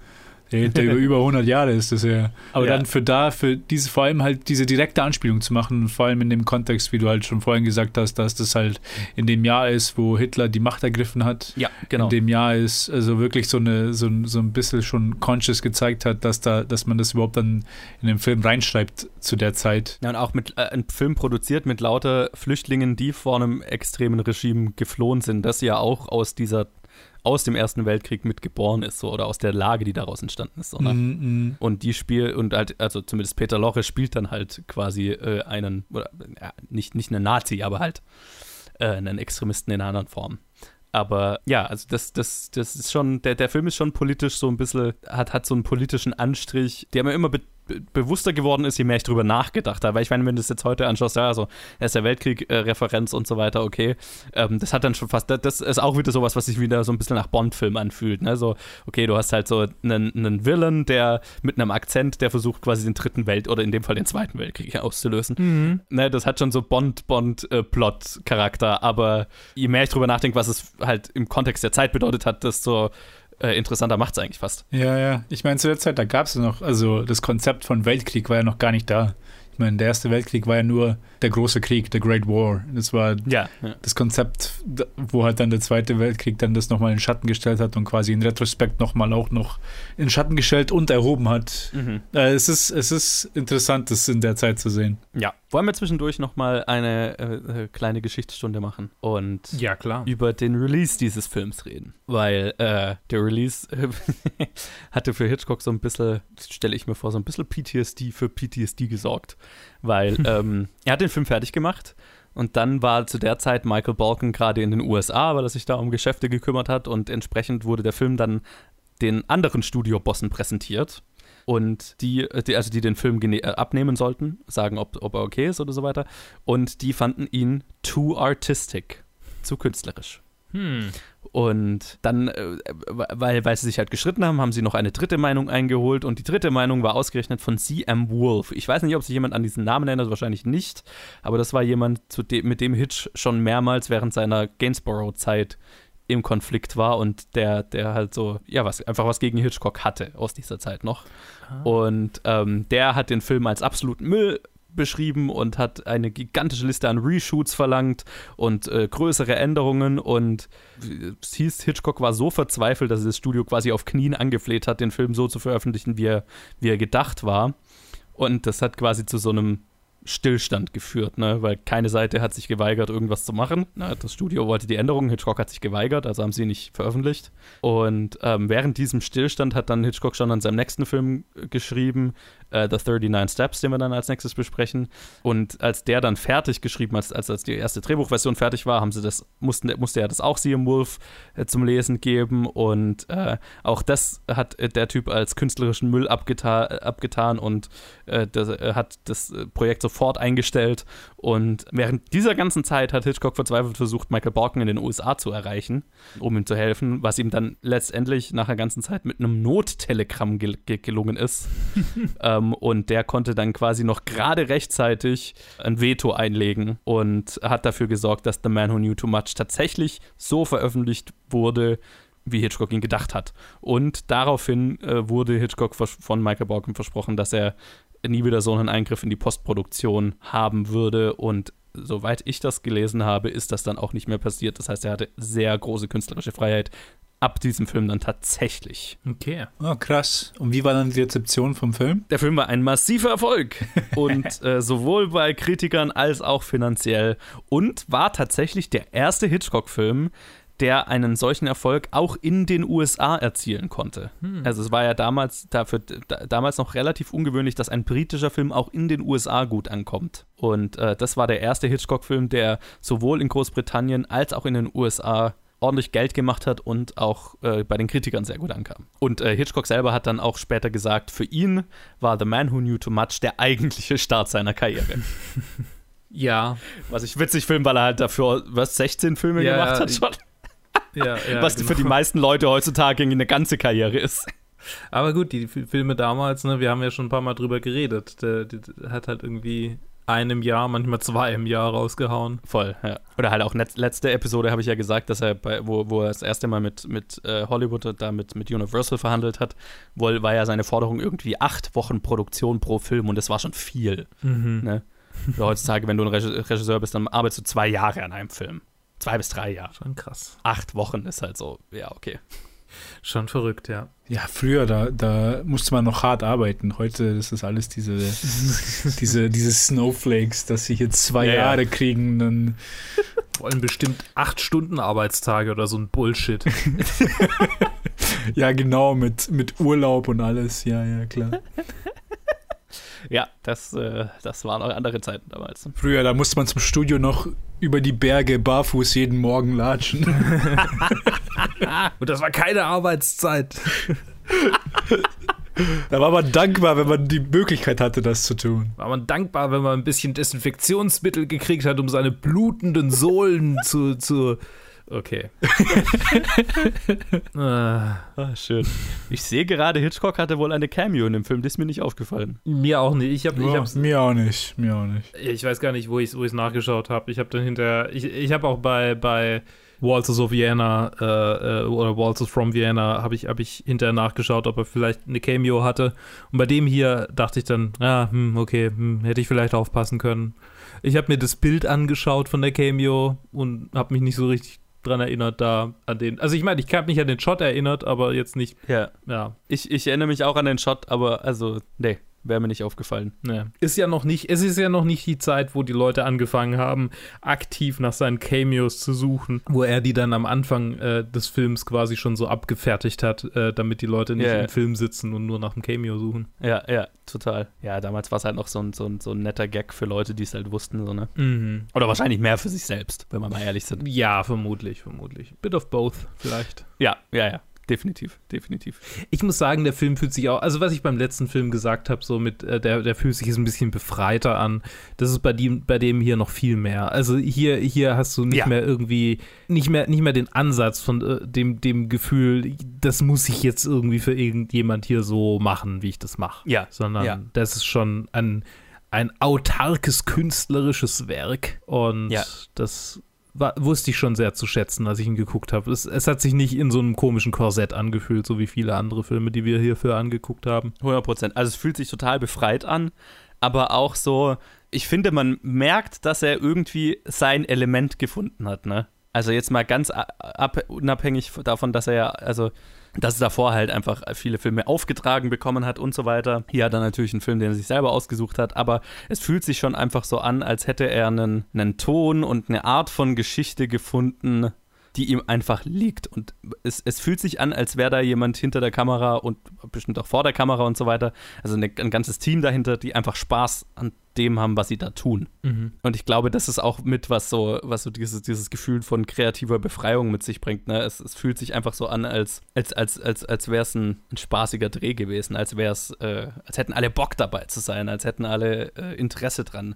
Der, über über 100 Jahre ist das ja. Aber ja. dann für da, für diese, vor allem halt diese direkte Anspielung zu machen, vor allem in dem Kontext, wie du halt schon vorhin gesagt hast, dass das halt in dem Jahr ist, wo Hitler die Macht ergriffen hat. Ja, genau. In dem Jahr ist also wirklich so eine, so, so ein bisschen schon conscious gezeigt hat, dass da, dass man das überhaupt dann in den Film reinschreibt zu der Zeit. Ja, und auch mit äh, einem Film produziert mit lauter Flüchtlingen, die vor einem extremen Regime geflohen sind, das ja auch aus dieser aus dem Ersten Weltkrieg mitgeboren ist, so, oder aus der Lage, die daraus entstanden ist. So, ne? mm -hmm. Und die spielt, und halt, also zumindest Peter Loche spielt dann halt quasi äh, einen, oder ja, nicht, nicht einen Nazi, aber halt äh, einen Extremisten in einer anderen Form. Aber ja, also das, das, das ist schon, der, der Film ist schon politisch so ein bisschen, hat, hat so einen politischen Anstrich, der mir immer bewusster geworden ist, je mehr ich drüber nachgedacht habe. Weil ich meine, wenn du das jetzt heute anschaust, ja, also Erster Weltkrieg-Referenz äh, und so weiter, okay, ähm, das hat dann schon fast, das, das ist auch wieder sowas, was sich wieder so ein bisschen nach Bond-Film anfühlt. Ne? So, okay, du hast halt so einen, einen Villain, der mit einem Akzent, der versucht quasi den dritten Welt- oder in dem Fall den zweiten Weltkrieg auszulösen. Mhm. Ne, das hat schon so Bond-Bond-Plot-Charakter, aber je mehr ich drüber nachdenke, was es halt im Kontext der Zeit bedeutet hat, desto äh, interessanter macht es eigentlich fast. Ja, ja. Ich meine, zu der Zeit, da gab es noch, also das Konzept von Weltkrieg war ja noch gar nicht da. Ich meine, der Erste Weltkrieg war ja nur der große Krieg, der Great War. Das war Ja, ja. das Konzept, wo halt dann der Zweite Weltkrieg dann das nochmal in Schatten gestellt hat und quasi in Retrospekt nochmal auch noch in Schatten gestellt und erhoben hat. Mhm. Äh, es, ist, es ist interessant, das in der Zeit zu sehen. ja. Wollen wir zwischendurch nochmal eine äh, äh, kleine Geschichtsstunde machen und Ja, über den Release dieses Films reden. Weil äh, der Release äh, *laughs* hatte für Hitchcock so ein bisschen, stelle ich mir vor, so ein bisschen PTSD für PTSD gesorgt. Weil *laughs* ähm, er hat den Film fertig gemacht und dann war zu der Zeit Michael Balkan gerade in den USA, weil er sich da um Geschäfte gekümmert hat und entsprechend wurde der Film dann den anderen Studiobossen präsentiert. Und die, die, also die den Film äh, abnehmen sollten, sagen, ob, ob er okay ist oder so weiter. Und die fanden ihn too artistic, zu künstlerisch. Hm. Und dann, äh, weil, weil sie sich halt gestritten haben, haben sie noch eine dritte Meinung eingeholt und die dritte Meinung war ausgerechnet von C.M. Wolf. Ich weiß nicht, ob sich jemand an diesen Namen erinnert, wahrscheinlich nicht, aber das war jemand, dem, mit dem Hitch schon mehrmals während seiner Gainsborough-Zeit im Konflikt war und der, der halt so, ja, was, einfach was gegen Hitchcock hatte aus dieser Zeit noch. Und ähm, der hat den Film als absoluten Müll beschrieben und hat eine gigantische Liste an Reshoots verlangt und äh, größere Änderungen und es hieß, Hitchcock war so verzweifelt, dass er das Studio quasi auf Knien angefleht hat, den Film so zu veröffentlichen, wie er, wie er gedacht war. Und das hat quasi zu so einem Stillstand geführt, ne? weil keine Seite hat sich geweigert, irgendwas zu machen. Na, das Studio wollte die Änderungen, Hitchcock hat sich geweigert, also haben sie nicht veröffentlicht. Und ähm, während diesem Stillstand hat dann Hitchcock schon an seinem nächsten Film äh, geschrieben, äh, The 39 Steps, den wir dann als nächstes besprechen. Und als der dann fertig geschrieben, als, als, als die erste Drehbuchversion fertig war, haben sie das, mussten, musste er das auch C.M. Wolf äh, zum Lesen geben. Und äh, auch das hat äh, der Typ als künstlerischen Müll abgeta abgetan und äh, das, hat das Projekt sofort eingestellt. Und während dieser ganzen Zeit hat Hitchcock verzweifelt versucht, Michael Balkan in den USA zu erreichen, um ihm zu helfen, was ihm dann letztendlich nach der ganzen Zeit mit einem Nottelegramm gel ge gelungen ist. *laughs* ähm, und der konnte dann quasi noch gerade rechtzeitig ein Veto einlegen und hat dafür gesorgt, dass The Man Who Knew Too Much tatsächlich so veröffentlicht wurde, wie Hitchcock ihn gedacht hat. Und daraufhin äh, wurde Hitchcock von Michael Balkan versprochen, dass er nie wieder so einen Eingriff in die Postproduktion haben würde. Und soweit ich das gelesen habe, ist das dann auch nicht mehr passiert. Das heißt, er hatte sehr große künstlerische Freiheit ab diesem Film dann tatsächlich. Okay. Oh, krass. Und wie war dann die Rezeption vom Film? Der Film war ein massiver Erfolg *laughs* und äh, sowohl bei Kritikern als auch finanziell und war tatsächlich der erste Hitchcock-Film, der einen solchen Erfolg auch in den USA erzielen konnte. Also es war ja damals dafür da, damals noch relativ ungewöhnlich, dass ein britischer Film auch in den USA gut ankommt. Und äh, das war der erste Hitchcock-Film, der sowohl in Großbritannien als auch in den USA ordentlich Geld gemacht hat und auch äh, bei den Kritikern sehr gut ankam. Und äh, Hitchcock selber hat dann auch später gesagt, für ihn war The Man Who Knew Too Much der eigentliche Start seiner Karriere. Ja. Was ich witzig finde, weil er halt dafür, was, 16 Filme Ja, gemacht hat schon. Ja, *laughs* ja was genau. für die meisten Leute heutzutage eine ganze Karriere ist. Aber gut, die Filme damals, ne, wir haben ja schon ein paar Mal drüber geredet. Der, der, hat halt irgendwie einem Jahr, manchmal zwei im Jahr rausgehauen. Voll, ja. Oder halt auch letzte Episode habe ich ja gesagt, dass er bei, wo, wo er das erste Mal mit, mit äh, Hollywood und da mit, mit Universal verhandelt hat, wohl war ja seine Forderung irgendwie acht Wochen Produktion pro Film und das war schon viel. Ne? Oder heutzutage, wenn du ein Reg- Regisseur bist, dann arbeitest du zwei Jahre an einem Film. Zwei bis drei Jahre. Schon krass. Acht Wochen ist halt so, ja, okay. Schon verrückt, ja. Ja, früher, da, da musste man noch hart arbeiten. Heute ist das alles diese, *laughs* diese, diese Snowflakes, dass sie hier zwei Ja, ja. Jahre kriegen. Dann, Wollen bestimmt acht Stunden Arbeitstage oder so ein Bullshit. *laughs* ja, genau, mit, mit Urlaub und alles. Ja, ja, klar. *laughs* Ja, das, äh, das waren auch andere Zeiten damals. Früher, da musste man zum Studio noch über die Berge barfuß jeden Morgen latschen. *laughs* Und das war keine Arbeitszeit. *laughs* Da war man dankbar, wenn man die Möglichkeit hatte, das zu tun. War man dankbar, wenn man ein bisschen Desinfektionsmittel gekriegt hat, um seine blutenden Sohlen zu. zu okay. *laughs* ah, Ah, schön. Ich sehe gerade, Hitchcock hatte wohl eine Cameo in dem Film, das ist mir nicht aufgefallen. mir auch nicht. Ich habe ich Ja, hab's mir auch nicht, mir auch nicht. Ich weiß gar nicht, wo ich es wo ich's nachgeschaut habe. Ich habe dann hinterher, ich, ich habe auch bei, bei Walters of Vienna äh, äh, oder Walters from Vienna habe ich, hab ich hinterher nachgeschaut, ob er vielleicht eine Cameo hatte. Und bei dem hier dachte ich dann, ja, hm, okay, hm, hätte ich vielleicht aufpassen können. Ich habe mir das Bild angeschaut von der Cameo und habe mich nicht so richtig dran erinnert, da an den. Also ich meine, ich habe mich an den Shot erinnert, aber jetzt nicht, Ja. ja, Ich, ich erinnere mich auch an den Shot, aber also, nee, wäre mir nicht aufgefallen. Ne. Ist ja noch nicht, es ist ja noch nicht die Zeit, wo die Leute angefangen haben, aktiv nach seinen Cameos zu suchen, wo er die dann am Anfang äh, des Films quasi schon so abgefertigt hat, äh, damit die Leute nicht Ja, ja. im Film sitzen und nur nach dem Cameo suchen. Ja, ja, total. Ja, damals war es halt noch so ein, so, ein, so ein netter Gag für Leute, die es halt wussten, so, ne? Oder wahrscheinlich mehr für sich selbst, wenn wir mal ehrlich sind. Ja, vermutlich, vermutlich. Bit of both, vielleicht. Ja, ja, ja. Definitiv, definitiv. Ich muss sagen, der Film fühlt sich auch, also was ich beim letzten Film gesagt habe, so mit, äh, der, der fühlt sich jetzt ein bisschen befreiter an. Das ist bei dem, bei dem hier noch viel mehr. Also hier, hier hast du nicht Ja. mehr irgendwie, nicht mehr, nicht mehr den Ansatz von äh, dem, dem Gefühl, das muss ich jetzt irgendwie für irgendjemand hier so machen, wie ich das mache. Ja, Sondern ja. das ist schon ein, ein autarkes künstlerisches Werk und Ja. das war, wusste ich schon sehr zu schätzen, als ich ihn geguckt habe. Es, es hat sich nicht in so einem komischen Korsett angefühlt, so wie viele andere Filme, die wir hierfür angeguckt haben. 100 Prozent. Also es fühlt sich total befreit an, aber auch so, ich finde, man merkt, dass er irgendwie sein Element gefunden hat, ne? Also jetzt mal ganz unabhängig davon, dass er ja, also dass er davor halt einfach viele Filme aufgetragen bekommen hat und so weiter. Hier hat er natürlich einen Film, den er sich selber ausgesucht hat, aber es fühlt sich schon einfach so an, als hätte er einen, einen Ton und eine Art von Geschichte gefunden, die ihm einfach liegt. Und es, es fühlt sich an, als wäre da jemand hinter der Kamera und bestimmt auch vor der Kamera und so weiter. Also eine, ein ganzes Team dahinter, die einfach Spaß an dem haben, was sie da tun. Und ich glaube, das ist auch mit, was so, was so dieses, dieses Gefühl von kreativer Befreiung mit sich bringt. Ne? Es, es fühlt sich einfach so an, als, als, als, als, als wäre es ein, ein spaßiger Dreh gewesen, als wäre es, äh, als hätten alle Bock dabei zu sein, als hätten alle äh, Interesse dran,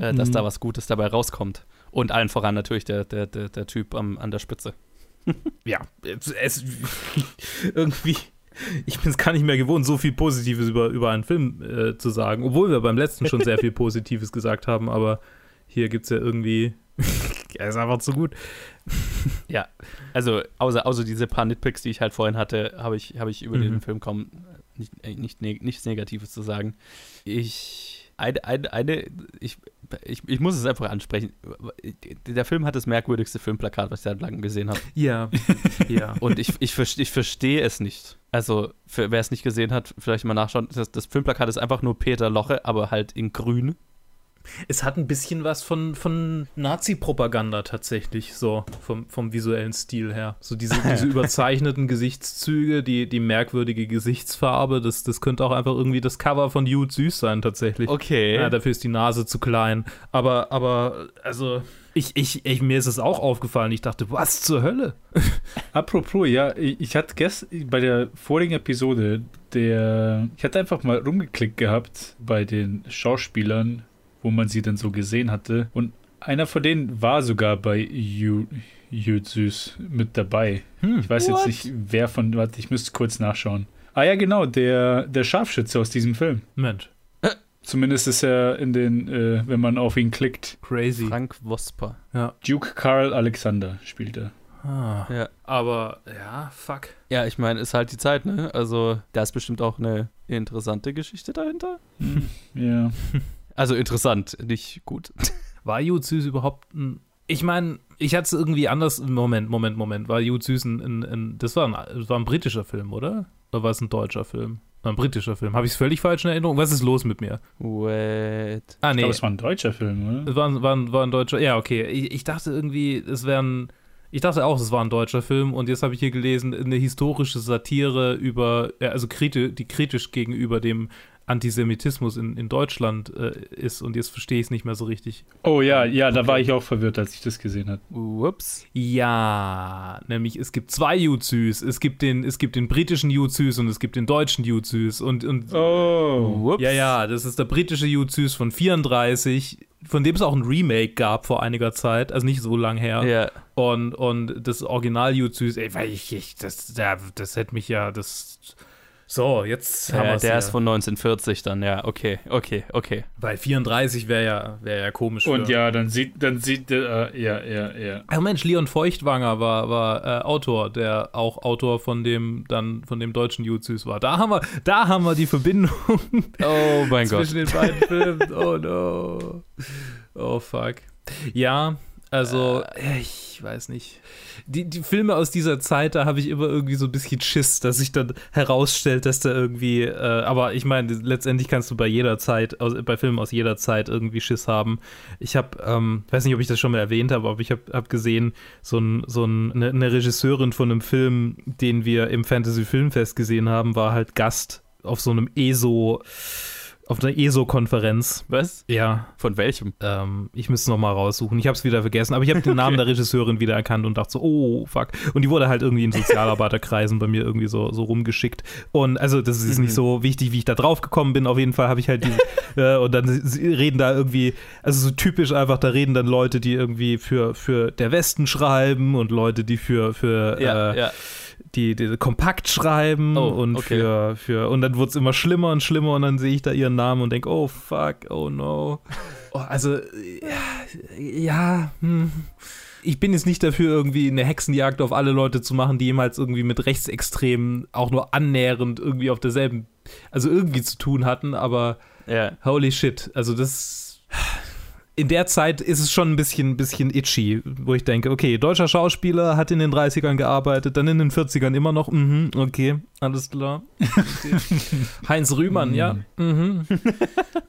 äh, dass da was Gutes dabei rauskommt. Und allen voran natürlich der, der, der, der Typ am, an der Spitze. *laughs* Ja, es, *laughs* irgendwie. Ich bin es gar nicht mehr gewohnt, so viel Positives über, über einen Film äh, zu sagen, obwohl wir beim letzten schon sehr viel *laughs* Positives gesagt haben, aber hier gibt es ja irgendwie. er ist einfach zu gut. Ja, also außer, außer diese paar Nitpicks, die ich halt vorhin hatte, habe ich, hab ich über Mhm. den Film kaum äh, nicht, äh, nicht, nichts Negatives zu sagen. Ich, eine, eine, eine ich, ich, ich muss es einfach ansprechen. Der Film hat das merkwürdigste Filmplakat, was ich seit langem gesehen habe. Ja, *laughs* ja. Und ich, ich, ich verstehe es nicht. Also, für wer es nicht gesehen hat, vielleicht mal nachschauen. Das, das Filmplakat ist einfach nur Peter Loche, aber halt in grün. Es hat ein bisschen was von, von Nazi-Propaganda tatsächlich, so vom, vom visuellen Stil her. So diese, *laughs* diese überzeichneten Gesichtszüge, die, die merkwürdige Gesichtsfarbe, das, das könnte auch einfach irgendwie das Cover von Jude Süß sein, tatsächlich. Okay. Ja, dafür ist die Nase zu klein. Aber, aber, also, ich, ich, ich, mir ist es auch aufgefallen. Ich dachte, was zur Hölle? *laughs* Apropos, ja, ich, ich hatte gestern bei der vorigen Episode, der, ich hatte einfach mal rumgeklickt gehabt bei den Schauspielern, wo man sie dann so gesehen hatte. Und einer von denen war sogar bei Ju- Jud Süß mit dabei. Hm. Ich weiß What? jetzt nicht, wer von, warte, ich müsste kurz nachschauen. Ah ja, genau, der, der Scharfschütze aus diesem Film. Mensch, Zumindest ist er in den, äh, wenn man auf ihn klickt. crazy. Frank Wosper. Ja. Duke Karl Alexander spielt er. Ah. Ja. Aber, ja, fuck. Ja, ich meine, ist halt die Zeit, ne? Also, da ist bestimmt auch eine interessante Geschichte dahinter. Ja. *laughs* Also interessant, nicht gut. *laughs* War Jude Süß überhaupt ein. Ich meine, ich hatte es irgendwie anders. Moment, Moment, Moment. War Jude Süß ein. ein, ein das, war ein das war ein britischer Film, oder? Oder war es ein deutscher Film? War ein britischer Film. Habe ich es völlig falsch in Erinnerung? Was ist los mit mir? Wait. Ah, Ich nee. glaube, es war ein deutscher Film, oder? Es war, ein- war, war ein deutscher. Ja, okay. Ich, ich dachte irgendwie, es wäre ein. Ich dachte auch, es war ein deutscher Film und jetzt habe ich hier gelesen, eine historische Satire über, also kriti die kritisch gegenüber dem Antisemitismus in, in Deutschland äh, ist und jetzt verstehe ich es nicht mehr so richtig. Oh ja, ja, da war ich auch verwirrt, als ich das gesehen habe. Ups. Ja, nämlich es gibt zwei Jutsus. Es gibt den, es gibt den britischen Jutsus und es gibt den deutschen Jutsus und, und Oh. ja, ja, das ist der britische Jutsus von 34, von dem es auch ein Remake gab vor einiger Zeit, also nicht so lang her. Ja. Und, und das Original Jutsus, ey, weil ich, ich das, da- das hätte mich ja, das. So, jetzt haben ja wir's der hier. ist von 1940 dann, ja, okay, okay, okay. Bei 34 wäre ja, wär ja komisch. Und für- ja, dann sieht, dann sieht, äh, ja, ja, ja. Ach Mensch, Leon Feuchtwanger war, war äh, Autor, der auch Autor von dem dann von dem deutschen Jutsus war. Da haben wir, da haben wir die Verbindung *laughs* Oh mein *laughs* Gott. zwischen den beiden Filmen. Oh no. Oh fuck. Ja, also Äh. ich weiß nicht. Die, die Filme aus dieser Zeit, da habe ich immer irgendwie so ein bisschen Schiss, dass sich dann herausstellt, dass da irgendwie, äh, aber ich meine, letztendlich kannst du bei jeder Zeit, aus, bei Filmen aus jeder Zeit irgendwie Schiss haben. Ich habe, ähm, weiß nicht, ob ich das schon mal erwähnt habe, aber ich habe hab gesehen, so, ein, so ein, eine, eine Regisseurin von einem Film, den wir im Fantasy Filmfest gesehen haben, war halt Gast auf so einem ESO, auf einer ESO-Konferenz. Was? Ja, Von welchem? ähm, ich müsste es nochmal raussuchen. Ich habe es wieder vergessen, aber ich habe den Namen der Regisseurin wieder erkannt und dachte so, oh, fuck. Und die wurde halt irgendwie in Sozialarbeiterkreisen bei mir irgendwie so, so rumgeschickt. Und also, das ist nicht so wichtig, wie ich da drauf gekommen bin. Auf jeden Fall habe ich halt diese, *laughs* äh, und dann reden da irgendwie, also so typisch einfach, da reden dann Leute, die irgendwie für, für der Westen schreiben und Leute, die für, für Ja, äh, ja. Die, die kompakt schreiben Oh, und okay. für, für und dann wird es immer schlimmer und schlimmer und dann sehe ich da ihren Namen und denke, oh fuck, oh no. *laughs* Oh, also, ja, ja hm. ich bin jetzt nicht dafür, irgendwie eine Hexenjagd auf alle Leute zu machen, die jemals irgendwie mit Rechtsextremen auch nur annähernd irgendwie auf derselben, also irgendwie zu tun hatten, aber ja. holy shit, also das. In der Zeit ist es schon ein bisschen, bisschen itchy, wo ich denke, okay, deutscher Schauspieler hat in den 30ern gearbeitet, dann in den 40ern immer noch, mhm, okay, alles klar. *laughs* Heinz Rühmann, ja. Mhm.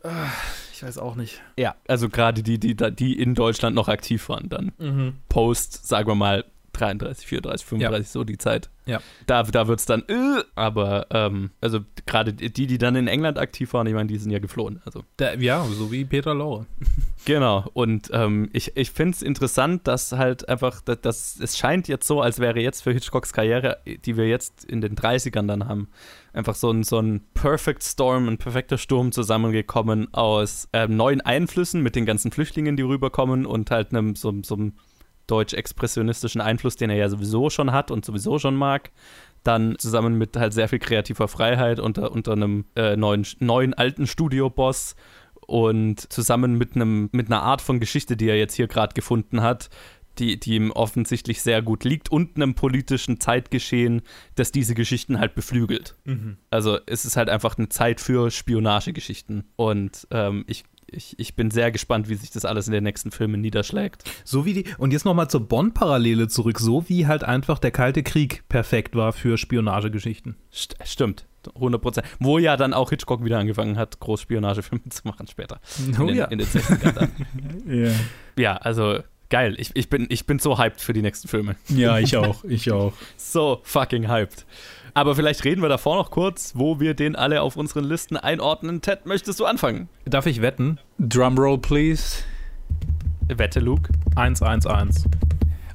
Ah, ich weiß auch nicht. Ja, also gerade die, die, die in Deutschland noch aktiv waren, dann Mhm. Post, sagen wir mal, 33, 34, 35, so die Zeit. Ja. Da, da wird es dann, äh, aber ähm, also gerade die, die dann in England aktiv waren, ich meine, die sind ja geflohen. Also Da, ja, so wie Peter Laure. *laughs* Genau, und ähm, ich, ich finde es interessant, dass halt einfach, dass, dass es scheint jetzt so, als wäre jetzt für Hitchcocks Karriere, die wir jetzt in den 30ern dann haben, einfach so ein, so ein Perfect Storm, ein perfekter Sturm zusammengekommen aus ähm, neuen Einflüssen mit den ganzen Flüchtlingen, die rüberkommen und halt einem so, so einem deutsch-expressionistischen Einfluss, den er ja sowieso schon hat und sowieso schon mag. Dann zusammen mit halt sehr viel kreativer Freiheit unter, unter einem äh, neuen, neuen alten Studioboss und zusammen mit einem mit einer Art von Geschichte, die er jetzt hier gerade gefunden hat, die, die ihm offensichtlich sehr gut liegt und einem politischen Zeitgeschehen, das diese Geschichten halt beflügelt. Also es ist halt einfach eine Zeit für Spionagegeschichten und ähm, ich, ich, ich bin sehr gespannt, wie sich das alles in den nächsten Filmen niederschlägt. So wie die, und jetzt nochmal zur Bonn-Parallele zurück, so wie halt einfach der Kalte Krieg perfekt war für Spionagegeschichten. St stimmt, 100 Prozent. Wo ja dann auch Hitchcock wieder angefangen hat, Großspionagefilme *laughs* zu machen später. Oh in, den, ja. in den 60ern dann. *laughs* Ja. Ja, also geil. Ich, ich, bin, ich bin so hyped für die nächsten Filme. ja, ich auch, ich auch. *laughs* So fucking hyped. Aber vielleicht reden wir davor noch kurz, wo wir den alle auf unseren Listen einordnen. Ted, möchtest du anfangen? Darf ich wetten? Drumroll, please. Wette, Luke? 1-1-1.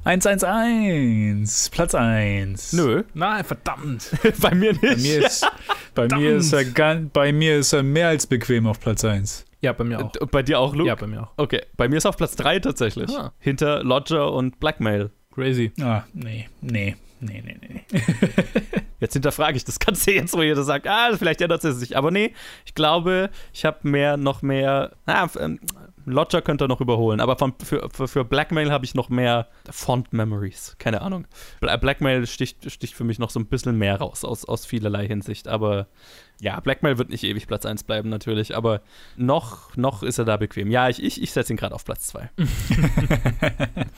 111, Platz 1. Nö. Nein, verdammt. *laughs* Bei mir nicht. Bei mir ist, bei mir ist, er, gan- bei mir ist er mehr als bequem auf Platz 1. Ja, bei mir auch. Und bei dir auch, Luke? Ja, bei mir auch. Okay, bei mir ist auf Platz 3 tatsächlich. Ah. Hinter Lodger und Blackmail. Crazy. Ah, nee, nee, nee, nee, nee. *laughs* Jetzt hinterfrage ich das Ganze jetzt, wo jeder sagt, ah, vielleicht ändert es sich. Aber nee, ich glaube, ich habe mehr, noch mehr. Ah, ähm, Lodger könnte er noch überholen, aber von, für, für, für Blackmail habe ich noch mehr Font Memories. Keine Ahnung. Bla Blackmail sticht, sticht für mich noch so ein bisschen mehr raus, aus, aus vielerlei Hinsicht. Aber ja, Blackmail wird nicht ewig Platz 1 bleiben, natürlich. Aber noch, noch ist er da bequem. Ja, ich, ich, ich setze ihn gerade auf Platz 2.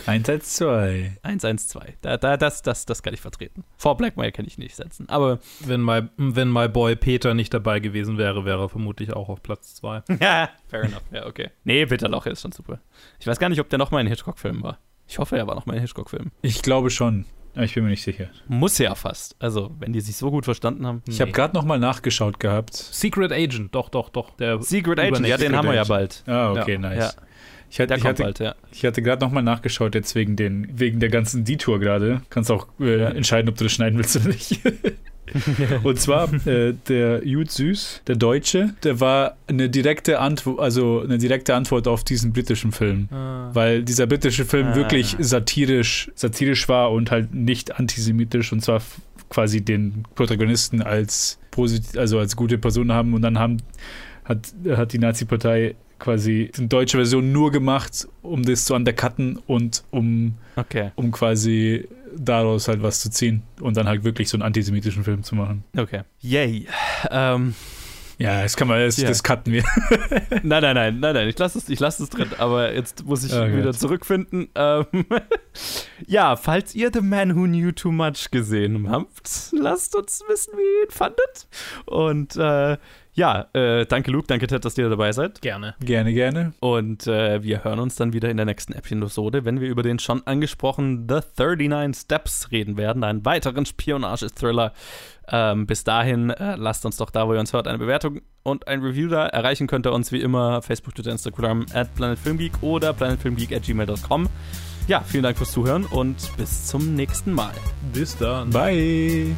1 als 2. 1, 1, 2. Da, da, das, das, das kann ich vertreten. Vor Blackmail kann ich nicht setzen. Aber Wenn my, wenn my Boy Peter nicht dabei gewesen wäre, wäre er vermutlich auch auf Platz 2. *laughs* Ja, fair enough. Ja, okay. Nee, Peter Loche ist schon super. Ich weiß gar nicht, ob der nochmal in Hitchcock-Film war. Ich hoffe, er war nochmal in Hitchcock-Film. Ich glaube schon. Ich bin mir nicht sicher. Muss ja fast. Also, wenn die sich so gut verstanden haben. Ich habe gerade nochmal nachgeschaut gehabt. Secret Agent, doch, doch, doch. Der Secret Agent, ja, den haben wir ja bald. Ah, okay, Ja, nice. Ja, Ich hatte, der ich kommt hatte, bald, ja. ich hatte gerade nochmal nachgeschaut, jetzt wegen, den, wegen der ganzen Detour gerade. Kannst auch äh, entscheiden, ob du das schneiden willst oder nicht. *laughs* *laughs* Und zwar äh, der Jud Süß, der Deutsche, der war eine direkte Antwort, also eine direkte Antwort auf diesen britischen Film. Weil dieser britische Film Ah. wirklich satirisch, satirisch war und halt nicht antisemitisch und zwar quasi den Protagonisten als also als gute Person haben und dann haben hat, hat die Nazi-Partei quasi die deutsche Version nur gemacht, um das zu undercutten und um, Okay, um quasi daraus halt was zu ziehen und dann halt wirklich so einen antisemitischen Film zu machen. okay. Yay. Ähm, Ja, das kann man, das, Ja. das cutten wir. *laughs* nein, nein, nein, nein, nein, ich lasse es, ich es drin, aber jetzt muss ich Oh Gott. wieder zurückfinden. Ähm, *laughs* ja, falls ihr The Man Who Knew Too Much gesehen habt, lasst uns wissen, wie ihr ihn fandet. Und äh, ja, äh, danke Luke, danke Ted, dass ihr dabei seid. Gerne. gerne, gerne. Und äh, wir hören uns dann wieder in der nächsten Episode, wenn wir über den schon angesprochenen The 39 Steps reden werden, einen weiteren Spionage-Thriller. Ähm, bis dahin, äh, lasst uns doch da, wo ihr uns hört, eine Bewertung und ein Review da. Erreichen könnt ihr uns wie immer Facebook, Twitter, Instagram at planetfilmgeek oder planetfilmgeek at gmail.com. Ja, vielen Dank fürs Zuhören und bis zum nächsten Mal. Bis dann. Bye.